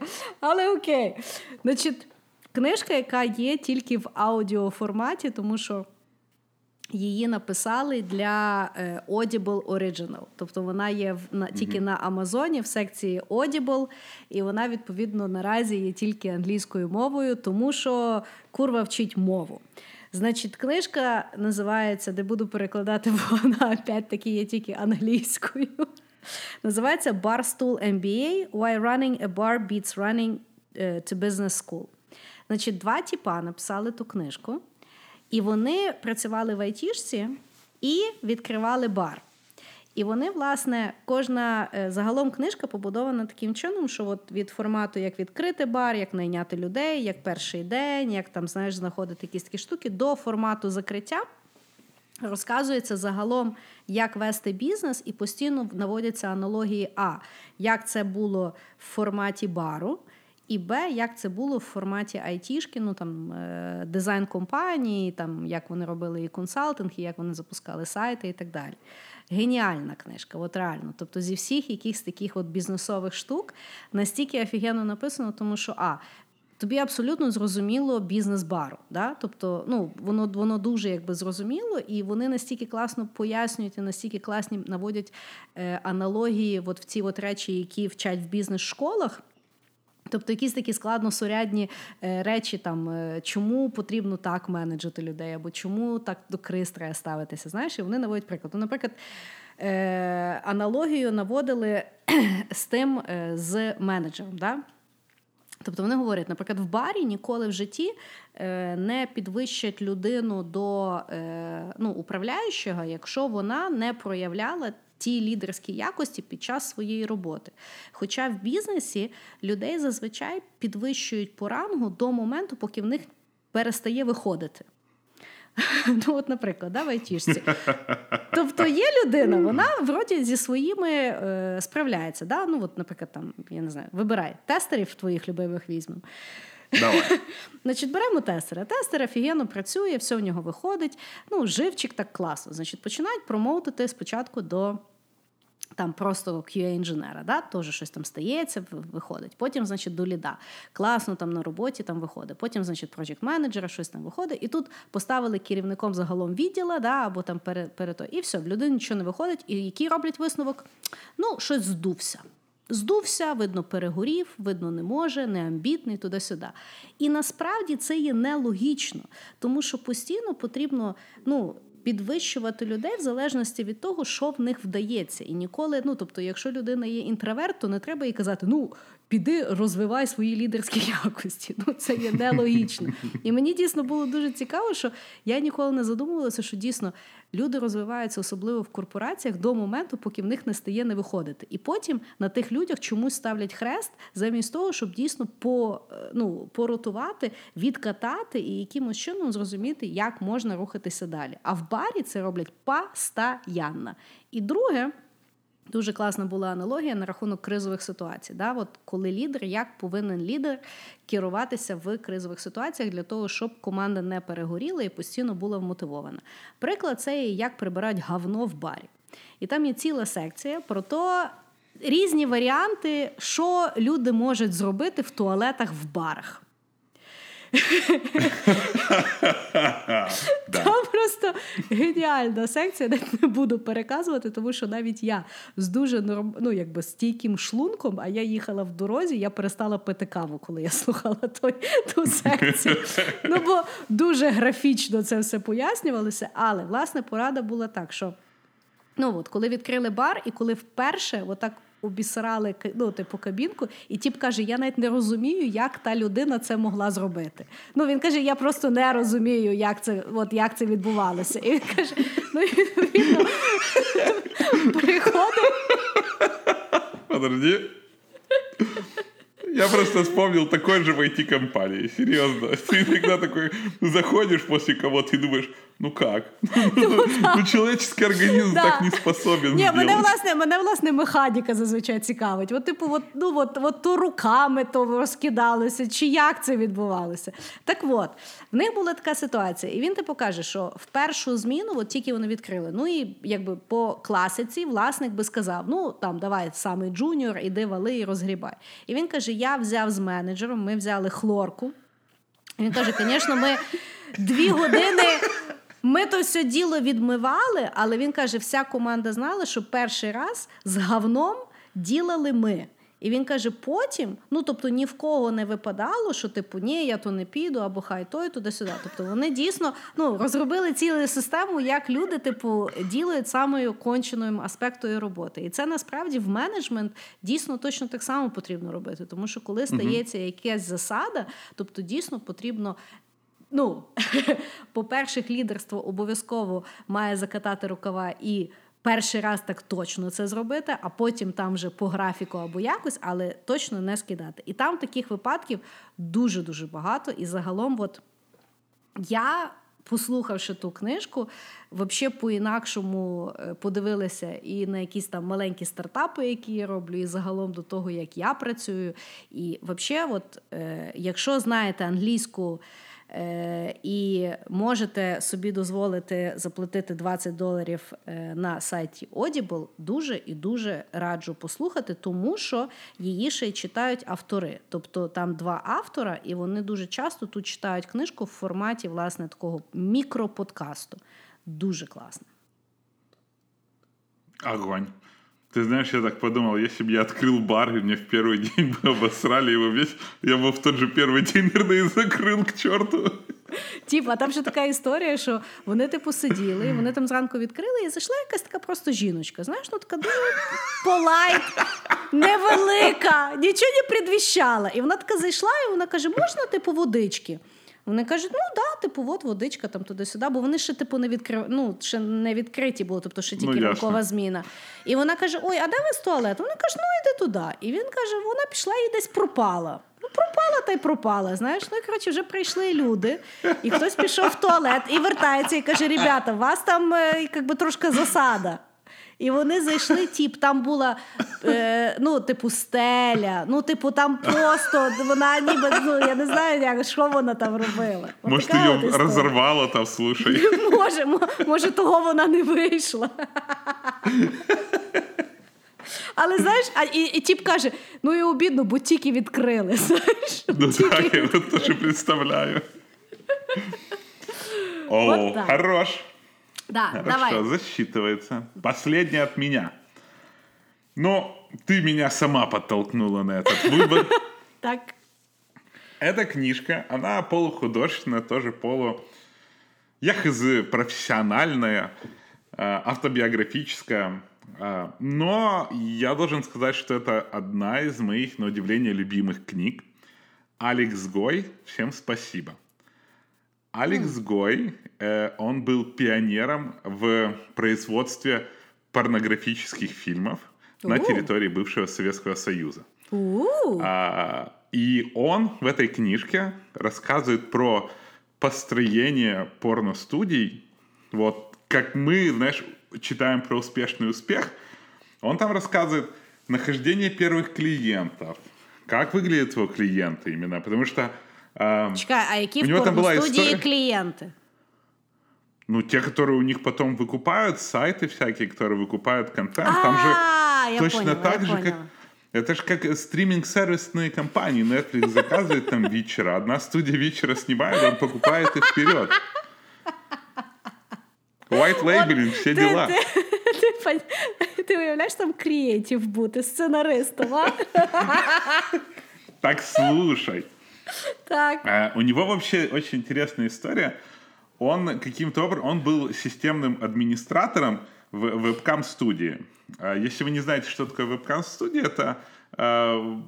Speaker 2: Але окей. Значить, книжка, яка є тільки в аудіоформаті, тому що. Її написали для е, Audible Original. Тобто вона є в на тільки на Амазоні в секції Audible, і вона відповідно наразі є тільки англійською мовою, тому що курва вчить мову. Значить, книжка називається, де буду перекладати, бо [laughs] вона опять-таки є тільки англійською. Називається Barstool MBA Why Running a Bar Beats Running to Business School. Значить, два тіпа написали ту книжку. І вони працювали в айтішці і відкривали бар. І вони, власне, кожна е, загалом книжка побудована таким чином, що от від формату, як відкрити бар, як найняти людей, як перший день, як там знаєш, знаходити якісь такі штуки, до формату закриття розказується загалом, як вести бізнес, і постійно наводяться аналогії: а як це було в форматі бару. І Б, як це було в форматі айтішки, ну там е, дизайн компанії, там як вони робили і консалтинг, і як вони запускали сайти і так далі. Геніальна книжка, от реально. Тобто зі всіх якихось таких от бізнесових штук настільки офігенно написано, тому що а. тобі абсолютно зрозуміло бізнес бару. Да? Тобто, ну, воно воно дуже якби зрозуміло, і вони настільки класно пояснюють і настільки класні наводять е, аналогії от в ці от речі, які вчать в бізнес-школах. Тобто якісь такі складносурядні е, речі, там е, чому потрібно так менеджити людей, або чому так до криз треба ставитися. Знаєш, і вони наводять приклад. Ну, Наприклад, е, аналогію наводили [clears throat] з тим з менеджером. Да? Тобто вони говорять, наприклад, в барі ніколи в житті не підвищать людину до ну, управляючого, якщо вона не проявляла ті лідерські якості під час своєї роботи. Хоча в бізнесі людей зазвичай підвищують по рангу до моменту, поки в них перестає виходити. [laughs] Ну, от, наприклад, да, в айтішці. Тобто є людина, вона вроді зі своїми е, справляється. Да? Ну, от, Наприклад, там, я не знаю, вибирай тестерів твоїх любимих візьмемо.
Speaker 3: Давай. [laughs]
Speaker 2: Значить, беремо тестера. Тестер офігенно працює, все в нього виходить. Ну, живчик так класно. Значить, починають промоутити спочатку до там просто QA-інженера, да, теж щось там стається, виходить. Потім, значить, до ліда. Класно там на роботі там виходить. Потім, значить, project менеджера щось там виходить. І тут поставили керівником загалом відділа, да, або там перед, перед то. І все, в людини нічого не виходить. І який роблять висновок? Ну, щось здувся. Здувся, видно, перегорів, видно, не може, не амбітний, туди-сюди. І насправді це є нелогічно, тому що постійно потрібно, ну підвищувати людей в залежності від того, що в них вдається. І ніколи, ну тобто, якщо людина є інтроверт, то не треба їй казати, ну піди розвивай свої лідерські [laughs] якості. Ну це є нелогічно. І мені дійсно було дуже цікаво, що я ніколи не задумувалася, що дійсно люди розвиваються, особливо в корпораціях, до моменту, поки в них не стає не виходити. І потім на тих людях чомусь ставлять хрест, замість того, щоб дійсно по, е, ну, поротувати, відкатати і якимось чином зрозуміти, як можна рухатися далі. А в барі це роблять постоянно. І друге. Дуже класна була аналогія на рахунок кризових ситуацій. Да? От Коли лідер, як повинен лідер керуватися в кризових ситуаціях для того, щоб команда не перегоріла і постійно була вмотивована. Приклад це як прибирають говно в барі. І там є ціла секція про то. Різні варіанти, що люди можуть зробити в туалетах в барах. Там просто геніальна секція, де не буду переказувати, тому що навіть я з дуже норм... ну, якби стійким шлунком, а я їхала в дорозі, я перестала пити каву, коли я слухала той, ту секцію. Ну, бо дуже графічно це все пояснювалося. Але власне порада була так, що ну от коли відкрили бар, і коли вперше отак обісрали ну, типу, кабінку, і тіп каже: Я навіть не розумію, як та людина це могла зробити. Ну він каже: Я просто не розумію, як це от, як це відбувалося. І він каже: ну відповідно [laughs] приходить.
Speaker 3: Подожди. Я просто вспомнил такой же в IT-компании. Серьезно. Ты иногда такой заходишь после кого-то и думаешь, ну как? [laughs] Ну, человеческий організм так не способен.
Speaker 2: Ні, мене власне, мене власне механіка зазвичай цікавить. От, типу, от, ну от, от то руками то розкидалося, чи як це відбувалося. Так от, в них була така ситуація, і він типу каже, що в першу зміну, от тільки вони відкрили. Ну і якби по класиці власник би сказав: ну там давай самий джуніор, іди вали і розгрібай. І він каже: Я взяв з менеджером, ми взяли хлорку. Він каже, звісно, ми дві години ми то все діло відмивали, але він каже: вся команда знала, що перший раз з говном ділали ми. І він каже: потім, ну тобто ні в кого не випадало, що типу ні, я то не піду, або хай той туди-сюди. Тобто вони дійсно ну, розробили цілу систему, як люди, типу, ділають самою конченою аспектою роботи. І це насправді в менеджмент дійсно точно так само потрібно робити. Тому що коли стається якась засада, тобто дійсно потрібно ну, [laughs] по-перше, лідерство обов'язково має закатати рукава і. Перший раз так точно це зробити, а потім там вже по графіку або якось, але точно не скидати. І там таких випадків дуже-дуже багато. І загалом, от я, послухавши ту книжку, взагалі по-інакшому е, подивилася і на якісь там маленькі стартапи, які я роблю, і загалом до того, як я працюю. І взагалі, от, е, якщо знаєте англійську. Е, і можете собі дозволити заплатити 20 доларів е, на сайті Audible, дуже і дуже раджу послухати, тому що її ще читають автори. Тобто там два автора, і вони дуже часто тут читають книжку в форматі власне такого мікроподкасту. Дуже класно.
Speaker 3: Огонь. Ты знаешь, я так подумал, если бы я открыл бар, и мне в первый день бы обосрали его весь, я бы в тот же первый день, наверное, и закрыл к черту.
Speaker 2: Тіп, а там ще така історія, що вони типу сиділи, і вони там зранку відкрили, і зайшла якась така просто жіночка. Знаєш, ну така дуже полайт, невелика, нічого не предвіщала. І вона така зайшла, і вона каже: можна, типу, водички? Вони кажуть, ну да, типу, от водичка там туди-сюди, бо вони ще типу не відкрив... ну, ще не відкриті були, тобто ще тільки
Speaker 3: Ну,
Speaker 2: ранкова зміна. І вона каже: Ой, а де в вас туалет? Вони кажуть, ну йди туди. І він каже: вона пішла і десь пропала. Ну, пропала та й пропала. Знаєш, ну і коротше, вже прийшли люди, і хтось пішов в туалет і вертається і каже: Ребята, у вас там е, як трошки засада. І вони зайшли, [laughs] тіп, там була, е, ну, типу, стеля, ну, типу, там просто вона ніби, ну, я не знаю, як, що вона там робила. От от
Speaker 3: ее
Speaker 2: історія.
Speaker 3: разорвало там, слушай. [laughs]
Speaker 2: Може, може, того вона не вийшла. Але знаєш, а і, і тіп каже: ну і обідно, бо тільки відкрили. [laughs] Знаєш,
Speaker 3: Ну
Speaker 2: тільки...
Speaker 3: я тоже представляю. О,
Speaker 2: так.
Speaker 3: хорош.
Speaker 2: Да,
Speaker 3: Хорошо,
Speaker 2: давай.
Speaker 3: засчитывается. Последнее от меня. Но ты меня сама подтолкнула на этот [laughs] выбор.
Speaker 2: Так.
Speaker 3: Эта книжка, она полухудожественная, тоже полу... Я хз, профессиональная, э, автобиографическая. э, Но я должен сказать, что это одна из моих, на удивление, любимых книг. Алекс Гой, всем спасибо. Алекс Гой, э, он был пионером в производстве порнографических фильмов на
Speaker 2: У.
Speaker 3: территории бывшего Советского Союза. А, и он в этой книжке рассказывает про построение порностудий. Вот как мы, знаешь, читаем про успешный успех, он там рассказывает нахождение первых клиентов, как выглядят его клиенты именно, потому что
Speaker 2: Чекай, а які
Speaker 3: У
Speaker 2: в
Speaker 3: нього там була
Speaker 2: порностудії
Speaker 3: історія.
Speaker 2: клієнти?
Speaker 3: ну те, которые у них потом выкупают, сайты всякие, которые выкупают контент, там же
Speaker 2: А, я
Speaker 3: точно
Speaker 2: поняла,
Speaker 3: так
Speaker 2: я
Speaker 3: же, как
Speaker 2: поняла.
Speaker 3: это же как стриминг-сервисные компании. Netflix заказывает там вечера, одна студия вечера снимает, он покупает их вперед. White labeling, все
Speaker 2: Ти,
Speaker 3: дела.
Speaker 2: ти, [laughs] ти, пон- ти уявляєш там креатив бути сценаристом, а?
Speaker 3: Так слушай. [laughs]
Speaker 2: Так.
Speaker 3: А, У него вообще очень интересная история. Он каким-то образом, он был системным администратором в вебкам-студии. Если вы не знаете, что такое вебкам-студия, это а,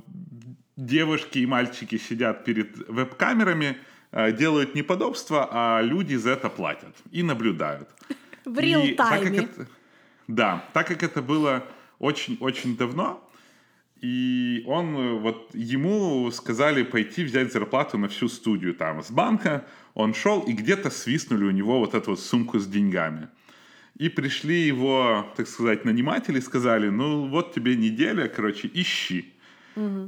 Speaker 3: девушки и мальчики сидят перед веб-камерами, а, делают неподобства, а люди за это платят и наблюдают. [laughs]
Speaker 2: В
Speaker 3: это- да, так как это было очень-очень давно, и он, э, вот ему сказали пойти взять зарплату на всю студию там с банка, он шел и где-то свистнули у него вот эту вот сумку с деньгами. И пришли его, так сказать, наниматели, сказали, ну вот тебе неделя, короче, ищи.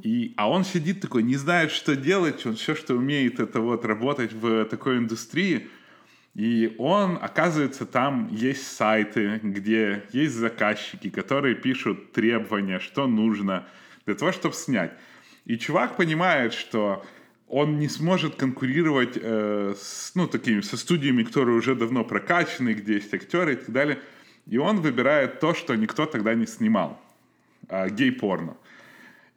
Speaker 3: И, а он сидит такой, не знает, что делать, он все, что умеет, это вот работать в такой индустрии. И он, оказывается, там есть сайты, где есть заказчики, которые пишут требования, что нужно для того, чтобы снять. И чувак понимает, что он не сможет конкурировать э, с, ну, такими, со студиями, которые уже давно прокачаны, где есть актеры и так далее. И он выбирает то, что никто тогда не снимал. А, гей-порно.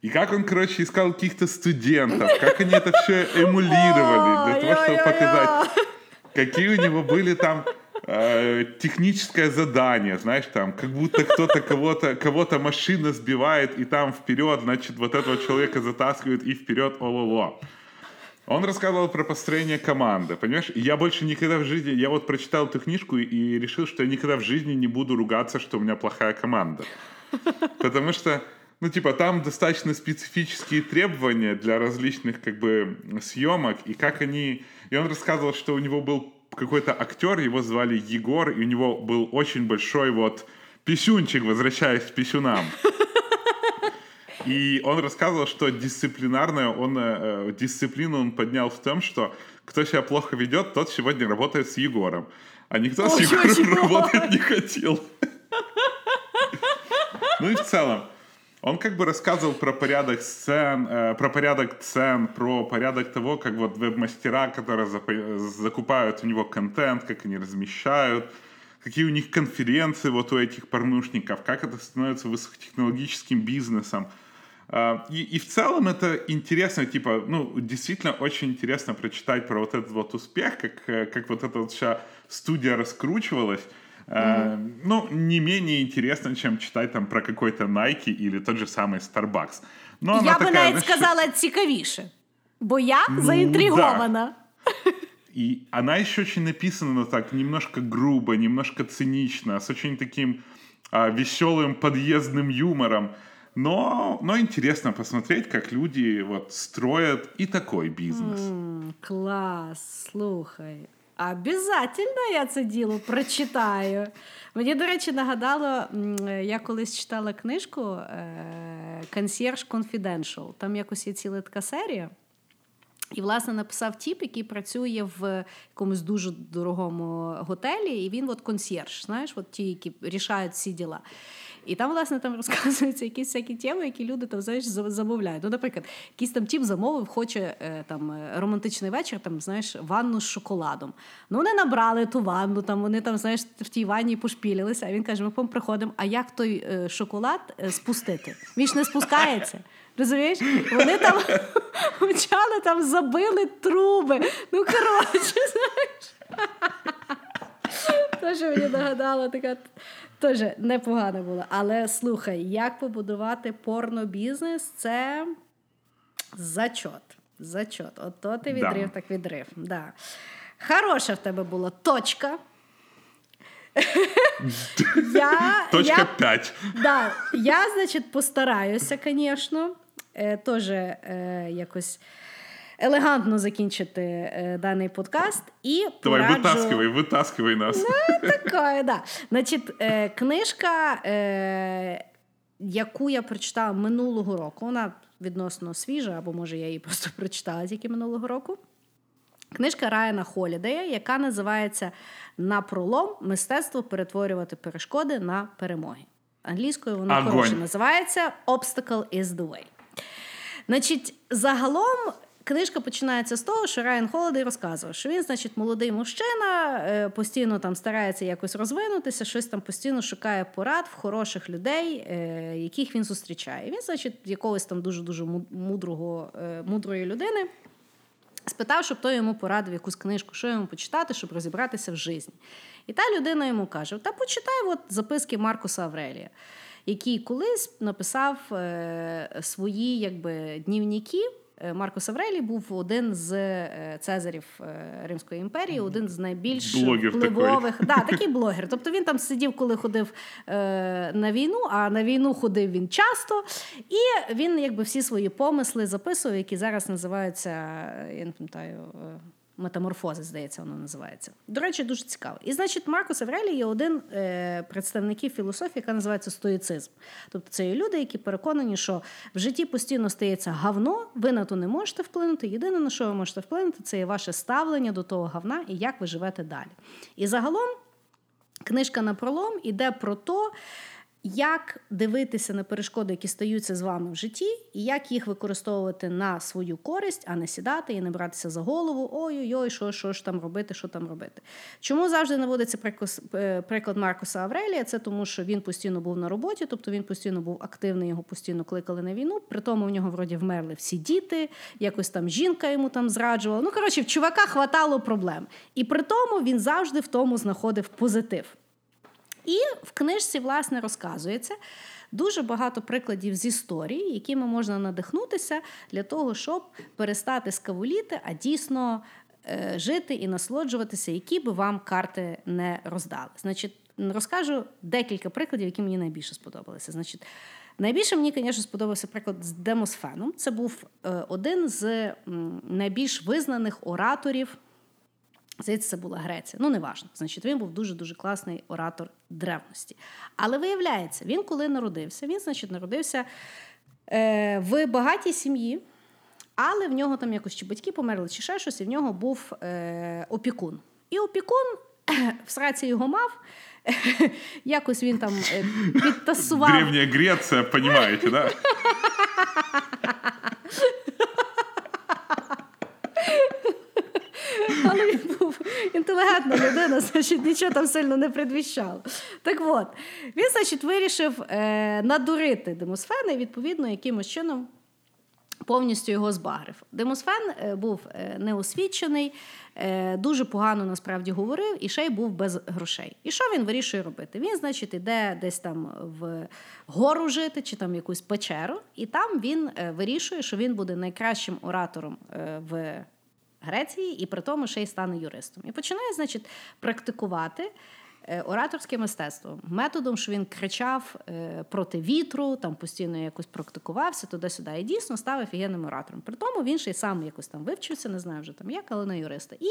Speaker 3: И как он, короче, искал каких-то студентов, как они это все [laughs] эмулировали, для того, чтобы показать, какие у него были там э, техническое задание, знаешь, там, как будто кто-то кого-то, кого-то машина сбивает, и там вперед, значит, вот этого человека затаскивают, и вперед, ололо. Он рассказывал про построение команды, понимаешь? Я больше никогда в жизни, я вот прочитал эту книжку и решил, что я никогда в жизни не буду ругаться, что у меня плохая команда. Потому что, ну, типа, там достаточно специфические требования для различных, как бы, съемок, и как они... И он рассказывал, что у него был какой-то актер, его звали Егор, и у него был очень большой вот писюнчик, возвращаясь к писюнам. И он рассказывал, что дисциплинарное, он, э, дисциплину он поднял в том, что кто себя плохо ведет, тот сегодня работает с Егором. А никто с
Speaker 2: Очень,
Speaker 3: Егором
Speaker 2: очень
Speaker 3: работать не хотел. Ну и в целом, он как бы рассказывал про порядок сцен, э, про порядок цен, про порядок того, как вот веб-мастера, которые закупают у него контент, как они размещают, какие у них конференции вот у этих порнушников, как это становится высокотехнологическим бизнесом. А, И, и в целом это интересно, типа, ну, действительно очень интересно прочитать про вот этот вот успех, как, э, как вот эта вот вся студия раскручивалась. А, Ну, не менее интересно, чем читать там про какой-то Nike или тот же самый Starbucks. Но она
Speaker 2: Я би
Speaker 3: такая,
Speaker 2: навіть
Speaker 3: знаешь,
Speaker 2: сказала цікавіше, бо я
Speaker 3: Ну,
Speaker 2: заінтригована.
Speaker 3: И она еще очень написана ну, так немножко грубо, немножко цинично, с очень таким а, веселым подъездным юмором. Но, но интересно посмотреть, как люди вот строят и такой бизнес.
Speaker 2: М, Клас, слухай. Обязательно я це діло прочитаю. Мені, до речі, нагадало, я колись читала книжку Concierge Confidential. Там якось є ціла така серія. І, власне, написав тіп, який працює в якомусь дуже дорогому готелі, і він от консьєрж, знаєш, от ті, які рішають всі діла. І там, власне, там [laughs] розказуються якісь всякі теми, які люди там знаєш, замовляють. Ну, наприклад, якийсь там тіп замовив, хоче е, там е, романтичний вечір, там, знаєш, ванну з шоколадом. Ну, вони набрали ту ванну, там вони там, знаєш, в тій ванні пошпілилися. А він каже: ми приходимо, а як той е, шоколад спустити? Він ж не спускається. Розумієш? Вони там [laughs] почали там забили труби. Ну, коротше, [laughs] знаєш. То, що мені нагадала, така теж непогана була. Але слухай, як побудувати порнобізнес, це зачот. Зачот. От то ти відрив,
Speaker 3: Да.
Speaker 2: так відрив. Да. Хороша в тебе була точка. [laughs] я,
Speaker 3: Точка
Speaker 2: я
Speaker 3: 5.
Speaker 2: Да, я, значить, постараюся, звісно, е, теж е, якось елегантно закінчити е, даний подкаст. І
Speaker 3: Давай,
Speaker 2: пораджу...
Speaker 3: вытаскивай, вытаскивай нас.
Speaker 2: Така, да. Значить, е, книжка, е, яку я прочитала минулого року, вона відносно свіжа, або може я її просто прочитала тільки минулого року. Книжка Райана Холідея, яка називається На пролом мистецтво перетворювати перешкоди на перемоги. Англійською вона хороше називається Obstacle is the way. Значить, загалом книжка починається з того, що Райан Холодей розказував, що він, значить, молодий мужчина, е, постійно там старається якось розвинутися, щось там постійно шукає порад в хороших людей, е, яких він зустрічає. Він, значить, якогось там дуже дуже мудрого, е, мудрої людини. Спитав, щоб той йому порадив якусь книжку, що йому почитати, щоб розібратися в житті. І та людина йому каже: Та почитай от записки Маркуса Аврелія, який колись написав свої якби, днівники. Е, Маркус Аврелій був один з е, цезарів е, Римської імперії, один з найбільш
Speaker 3: Блогер
Speaker 2: впливових. [laughs] Да, такий блогер. Тобто він там сидів, коли ходив на війну, а на війну ходив він часто. І він якби всі свої помисли записував, які зараз називаються, я не пам'ятаю. Метаморфози, здається, воно називається. До речі, дуже цікаво. І, значить, Маркус Аврелій є один е, представників філософії, яка називається стоїцизм. Тобто це є люди, які переконані, що в житті постійно стається гавно, ви на то не можете вплинути. Єдине, на що ви можете вплинути, це є ваше ставлення до того гавна і як ви живете далі. І загалом книжка на пролом іде про те, як дивитися на перешкоди, які стаються з вами в житті, і як їх використовувати на свою користь, а не сідати і не братися за голову. Ой-ой-ой, що, що ж там робити, що там робити. Чому завжди наводиться приклад, е, Маркуса Аврелія? Це тому, що він постійно був на роботі, тобто він постійно був активний, його постійно кликали на війну. При тому в нього вроді вмерли всі діти, якось там жінка йому там зраджувала. Ну коротше, в чувака хватало проблем. І при тому він завжди в тому знаходив позитив. І в книжці, власне, розказується дуже багато прикладів з історії, якими можна надихнутися для того, щоб перестати скавуліти, а дійсно е, жити і насолоджуватися, які би вам карти не роздали. Значить, розкажу декілька прикладів, які мені найбільше сподобалися. Значить, Найбільше мені, звісно, сподобався приклад з Демосфеном. Це був е, один з найбільш визнаних ораторів Здається, це була Греція. Ну, неважно. Значить, він був дуже-дуже класний оратор древності. Але виявляється, він коли народився, він, значить, народився е, в багатій сім'ї, але в нього там якось чи батьки померли, чи ще щось, і в нього був е, опікун. І опікун [coughs] в сраці його мав. [laughs] Якось він там е, підтасував.
Speaker 3: Древняя Греция, понимаете, да? [laughs]
Speaker 2: Але він був інтелігентна людина, значить нічого там сильно не предвіщало. Так от, він, значить, вирішив е, надурити Демосфена і, відповідно, якимось чином повністю його збагрив. Демосфен е, був е, неосвічений, е, дуже погано насправді говорив і ще й був без грошей. І що він вирішує робити? Він, значить, іде десь там в гору жити чи там якусь печеру, і там він вирішує, що він буде найкращим оратором в. Греції і при тому ще й стане юристом. І починає, значить, практикувати е, ораторське мистецтво методом, що він кричав е, проти вітру, там постійно якось практикувався туди-сюди. І дійсно став офігенним оратором. При тому він ще й сам якось там вивчився, не знаю вже там як, але на юриста. І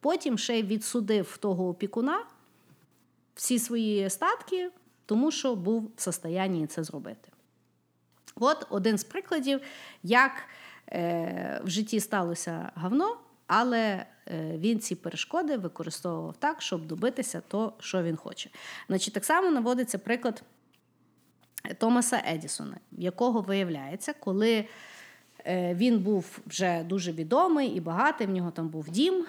Speaker 2: потім ще й відсудив того опікуна всі свої статки, тому що був в состоянні це зробити. От один з прикладів, як е, в житті сталося говно, але е, він ці перешкоди використовував так, щоб добитися того, що він хоче. Значить, так само наводиться приклад Томаса Едісона, якого виявляється, коли е, він був вже дуже відомий і багатий, в нього там був дім,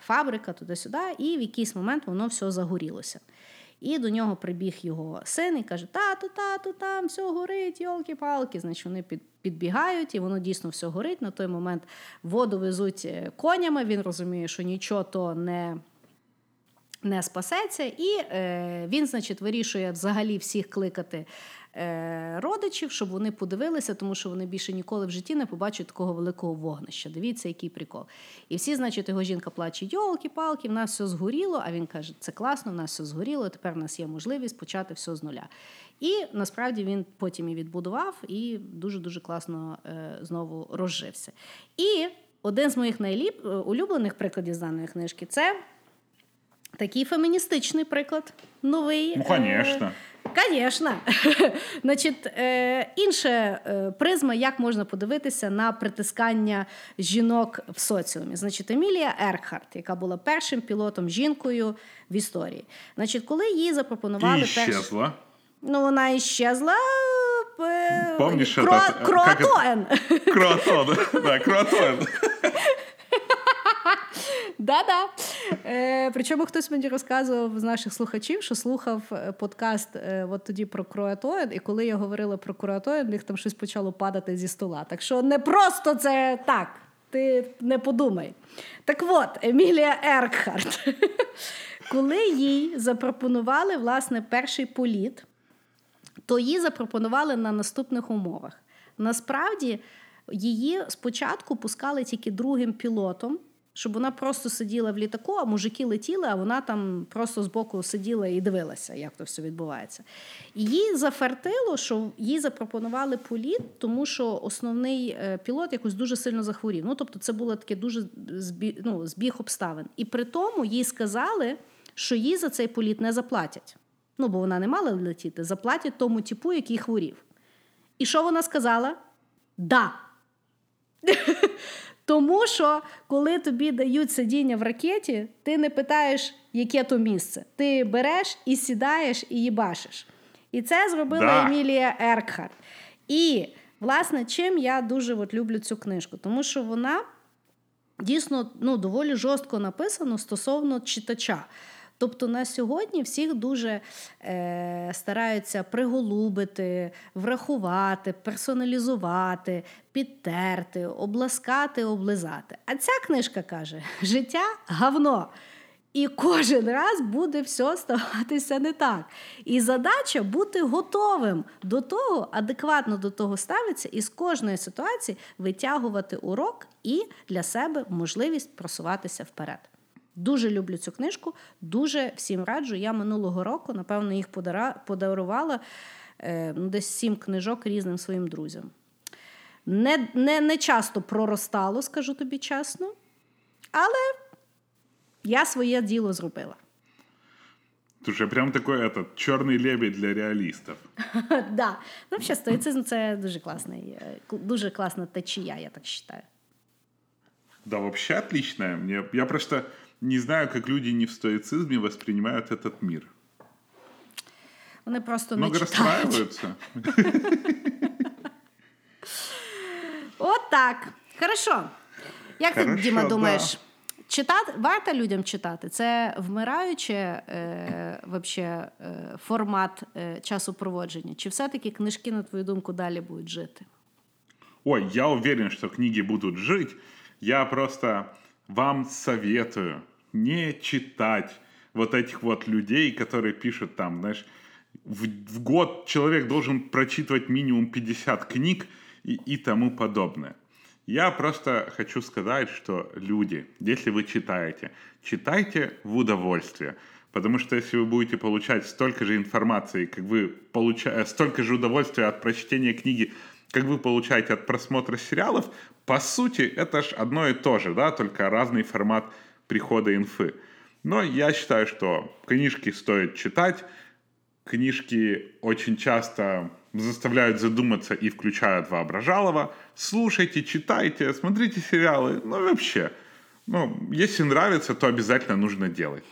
Speaker 2: фабрика туди-сюди, і в якийсь момент воно все загорілося. І до нього прибіг його син і каже: Тату, тату, там все горить, йолки-палки. Значить, вони під, підбігають, і воно дійсно все горить. На той момент воду везуть е, конями. Він розуміє, що нічого то не. Не спасеться, і е, він, значить, вирішує взагалі всіх кликати родичів, щоб вони подивилися, тому що вони більше ніколи в житті не побачать такого великого вогнища. Дивіться, який прикол. І всі, значить, його жінка плаче: йолки-палки, в нас все згоріло. А він каже: це класно, в нас все згоріло. Тепер в нас є можливість почати все з нуля. І насправді він потім і відбудував, і дуже дуже класно е, знову розжився. І один з моїх найліп улюблених прикладів з даної книжки це. Такий феміністичний приклад новий.
Speaker 3: Ну, конечно.
Speaker 2: Звісно. [laughs] Значить, е, інша е, призма, як можна подивитися на притискання жінок в соціумі. Значить, Емілія Еркхарт, яка була першим пілотом жінкою в історії. Значить, коли їй запропонували
Speaker 3: І щезла.
Speaker 2: Перш... Ну, вона іщезла. е,
Speaker 3: Помниш,
Speaker 2: Кро...
Speaker 3: е. [laughs] Да, круатон. [laughs]
Speaker 2: Да-да. Е, Причому хтось мені розказував з наших слухачів, що слухав е, подкаст е, от тоді про круатоїн, і коли я говорила про круатоїн, в них там щось почало падати зі стола. Так що не просто це так. Ти не подумай. Так от, Емілія Еркхарт, коли їй запропонували власне перший політ, то їй запропонували на наступних умовах. Насправді, її спочатку пускали тільки другим пілотом щоб вона просто сиділа в літаку, а мужики летіли, а вона там просто збоку сиділа і дивилася, як то все відбувається. Їй зафартило, що їй запропонували політ, тому що основний е, пілот якось дуже сильно захворів. Ну, тобто, це було таке дуже збіг, ну, збіг обставин. І при тому їй сказали, що їй за цей політ не заплатять. Ну, бо вона не мала летіти, заплатять тому типу, який хворів. І що вона сказала? Да. Тому що, коли тобі дають сидіння в ракеті, ти не питаєш, яке то місце. Ти береш і сідаєш і їбашиш. І це зробила
Speaker 3: Да.
Speaker 2: Емілія Еркхарт. І, власне, чим я дуже от люблю цю книжку? Тому що вона дійсно ну, доволі жорстко написана стосовно читача. Тобто на сьогодні всіх дуже е, стараються приголубити, врахувати, персоналізувати, підтерти, обласкати, облизати. А ця книжка каже: життя гавно. І кожен раз буде все ставатися не так. І задача бути готовим до того, адекватно до того ставитися, і з кожної ситуації витягувати урок і для себе можливість просуватися вперед. Дуже люблю цю книжку, дуже всім раджу. Я минулого року, напевно, їх подарувала е, ну, десь сім книжок різним своїм друзям. Не, не, не часто проростало, скажу тобі чесно, але я своє діло зробила.
Speaker 3: Слушай, прям такой этот черный лебедь для реалістів. [laughs]
Speaker 2: да. Ну, взагалі, стоїцизм це дуже класний, е, дуже класна течія, я так вважаю.
Speaker 3: Да, вообще отличная. Мне, я просто не знаю, как люди не в стоицизме воспринимают этот мир.
Speaker 2: Вони просто
Speaker 3: Много
Speaker 2: не
Speaker 3: расстраиваются.
Speaker 2: От так. Хорошо. Як ти, Діма, думаєш? Читати варто людям читати? Це вмираюче е, вообще, е, формат е, часопроводження? Чи все-таки книжки, на твою думку, далі будуть жити?
Speaker 3: Ой, я уверен, что книги будут жить. Я просто вам советую не читать вот этих вот людей, которые пишут там, знаешь, в, в год человек должен прочитывать минимум 50 книг и, и тому подобное. Я просто хочу сказать, что люди, если вы читаете, читайте в удовольствие. Потому что если вы будете получать столько же информации, как вы получаете, столько же удовольствия от прочтения книги, как вы получаете от просмотра сериалов, по сути, это ж одно и то же, да, только разный формат прихода инфы. Но я считаю, что книжки стоит читать, книжки очень часто заставляют задуматься и включают воображалово. Слушайте, читайте, смотрите сериалы. Ну, вообще, ну, если нравится, то обязательно нужно делать.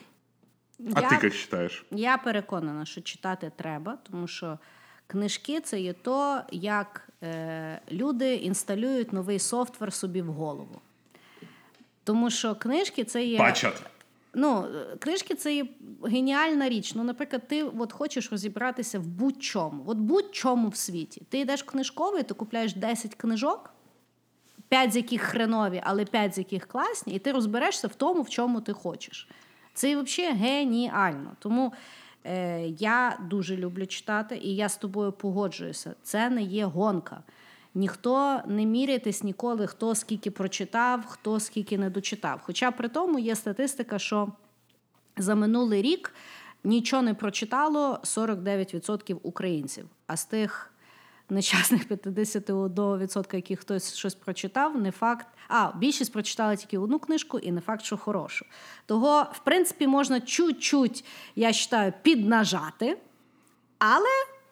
Speaker 3: А
Speaker 2: Я-
Speaker 3: ты как считаешь?
Speaker 2: Я переконана, що читати треба, тому що книжки це є то, як е, люди інсталюють новий софтвер собі в голову. Тому що книжки це є.
Speaker 3: Бачат.
Speaker 2: Ну, книжки це є геніальна річ. Ну, наприклад, ти от хочеш розібратися в будь-чому, от будь-чому в світі. Ти йдеш в книжковий, ти купляєш 10 книжок, 5 з яких хренові, але 5 з яких класні, і ти розберешся в тому, в чому ти хочеш. Це взагалі геніально. Тому е, я дуже люблю читати, і я з тобою погоджуюся. Це не є гонка. Ніхто не міряйтесь ніколи, хто скільки прочитав, хто скільки не дочитав. Хоча при тому є статистика, що за минулий рік нічого не прочитало 49% українців. А з тих нещасних 51%, які хтось щось прочитав, не факт. А, більшість прочитали тільки одну книжку, і не факт, що хорошу. Того, в принципі, можна чуть-чуть, я вважаю, піднажати, але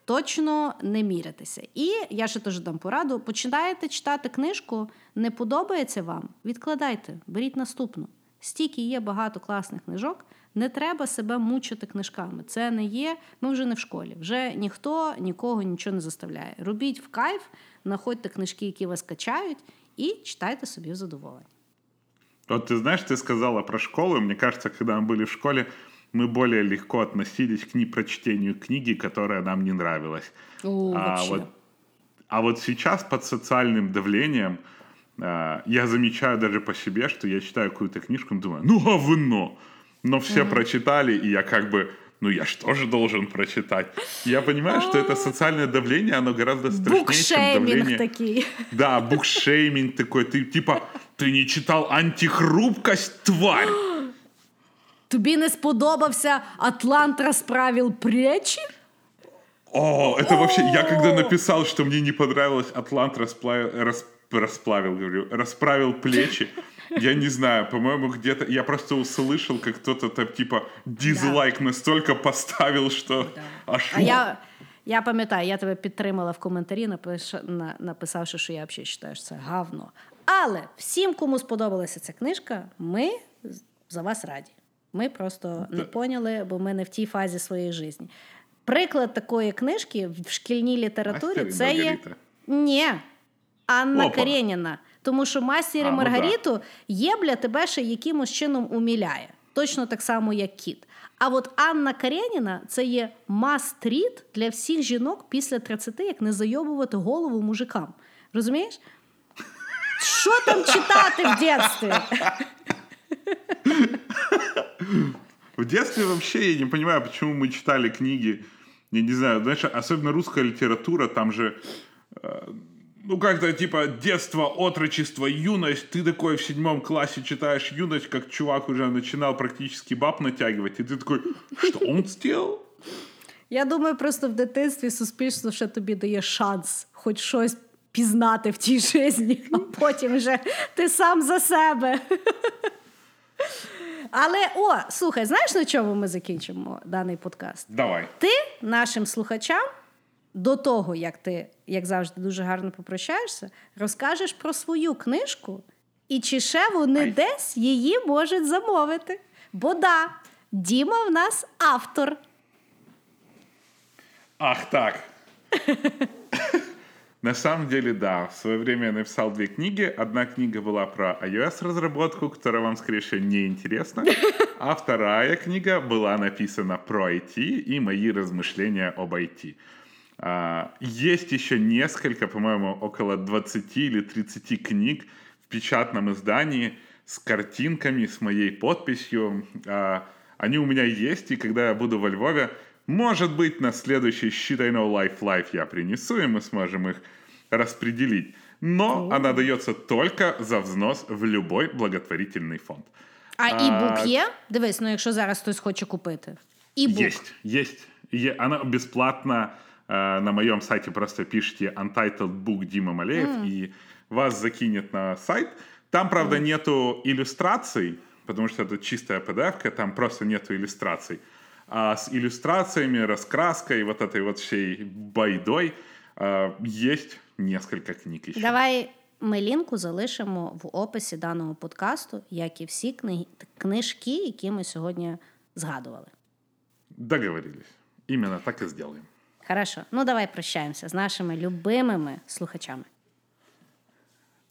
Speaker 2: точно не мірятися. І я ще теж дам пораду: починаєте читати книжку, не подобається вам, відкладайте, беріть наступну. Стільки є багато класних книжок. Не треба себе мучити книжками. Це не є. Ми вже не в школі. Вже ніхто нікого нічого не заставляє. Робіть в кайф, знаходьте книжки, які вас качають, і читайте собі в задоволення.
Speaker 3: Вот ты знаешь, ты сказала про школу. Мне кажется, когда мы были в школе, Мы более легко относились к непрочтению книги, которая нам не нравилась.
Speaker 2: О,
Speaker 3: а,
Speaker 2: вообще.
Speaker 3: вот, а вот сейчас под социальным давлением а, я замечаю даже по себе, что я читаю какую-то книжку и думаю, ну говно! Но все прочитали, и я как бы, ну я же тоже должен прочитать. Я понимаю, что это социальное давление, оно гораздо страшнее, чем давление...
Speaker 2: такий.
Speaker 3: Да, букшейминг такой. Ты типа, ты не читал антихрупкость, тварь.
Speaker 2: Тобі не сподобався Атлант розправив плечі?
Speaker 3: О, это вообще, я когда написал, что мне не понравилось, Атлант расплавил, рас- расплавил, говорю, расправил плечи. [laughs] Я не знаю, по-моему, где-то я просто услышал, как кто-то там типа дизлайк настолько поставил, что аж
Speaker 2: А я, я пам'ятаю, я тебе підтримала в коментарі, напиш, на, написавши, що я взагалі вважаю, що це гавно. Але всім, кому сподобалася ця книжка, ми з- за вас раді. Ми просто не поняли, бо ми не в тій фазі своєї житті. Приклад такої книжки в шкільній літературі
Speaker 3: Мастер
Speaker 2: це є. Ні, Анна
Speaker 3: Опа.
Speaker 2: Карєніна. Тому що мастер і
Speaker 3: ну.
Speaker 2: Маргариту Єбля тебе ще якимось чином уміляє. Точно так само, як кіт. А от Анна Карєніна це є мастріт для всіх жінок після 30, як не зайобувати голову мужикам. Розумієш? Що там читати в дитинстві? [laughs]
Speaker 3: В детстве вообще я не понимаю, почему мы читали книги, я не знаю, знаешь, особенно русская литература, там же, э, ну как-то типа детство, отрочество, юность, ты такой в седьмом классе читаешь юность, как чувак уже начинал практически баб натягивать, и ты такой, что он сделал?
Speaker 2: Я думаю, просто в дитинстві суспільство ще тобі дає шанс хоч щось пізнати в тій житті, [laughs] а потім вже ти сам за себе. Але о, слухай, знаєш на чому ми закінчимо даний подкаст?
Speaker 3: Давай.
Speaker 2: Ти нашим слухачам до того, як ти, як завжди, дуже гарно попрощаєшся, розкажеш про свою книжку, і чи ще вони
Speaker 3: Ай.
Speaker 2: десь її можуть замовити. Бо да, Діма в нас автор.
Speaker 3: Ах так. [laughs] На самом деле, да. В свое время я написал две книги. Одна книга была про iOS-разработку, которая вам, скорее всего, не интересна. [laughs] А вторая книга была написана про IT и мои размышления об IT. А, Есть еще несколько, по-моему, около 20 или 30 книг в печатном издании с картинками, с моей подписью. А, Они у меня есть, и когда я буду во Львове, может быть, на следующий Shit I Know Life Life я принесу, и мы сможем их распределить. Но она дается только за взнос в любой благотворительный фонд.
Speaker 2: А ібук є? Дивись, ну якщо зараз хтось хоче купити. Ібук.
Speaker 3: Есть, есть. Е- Она бесплатно э, на моем сайте просто пишите Untitled Book Дима Малеев, и вас закинет на сайт. Там, правда, нету иллюстраций, потому что это чистая PDF, там просто нету иллюстраций. А с иллюстрациями, раскраской, вот этой вот всей байдой э, есть несколько книг еще.
Speaker 2: Давай ми лінку залишимо в описі даного подкасту, як і всі книги, книжки, які ми сьогодні згадували.
Speaker 3: Договорились. Именно так и сделаем.
Speaker 2: Хорошо, ну давай прощаємося з нашими любимими слухачами.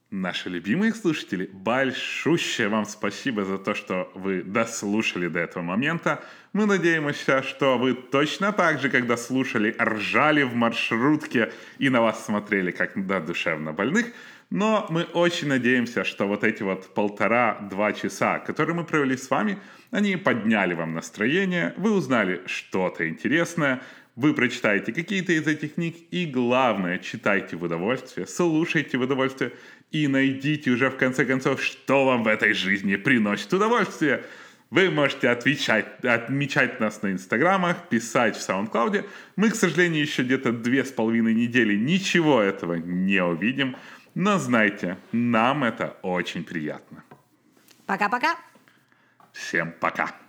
Speaker 3: Наши любимые слушатели, большущее вам спасибо за то, что вы дослушали до этого момента. Мы надеемся, что вы точно так же, когда слушали, ржали в маршрутке и на вас смотрели, как на душевно больных. Но мы очень надеемся, что вот эти вот полтора-два часа, которые мы провели с вами, они подняли вам настроение, вы узнали что-то интересное, вы прочитаете какие-то из этих книг, и главное, читайте в удовольствие, слушайте в удовольствие и найдите уже в конце концов, что вам в этой жизни приносит удовольствие. Вы можете отвечать, отмечать нас на инстаграмах, писать в SoundCloud. Мы, к сожалению, еще где-то две с половиной недели ничего этого не увидим. Но знайте, нам это очень приятно.
Speaker 2: Пока-пока!
Speaker 3: Всем пока!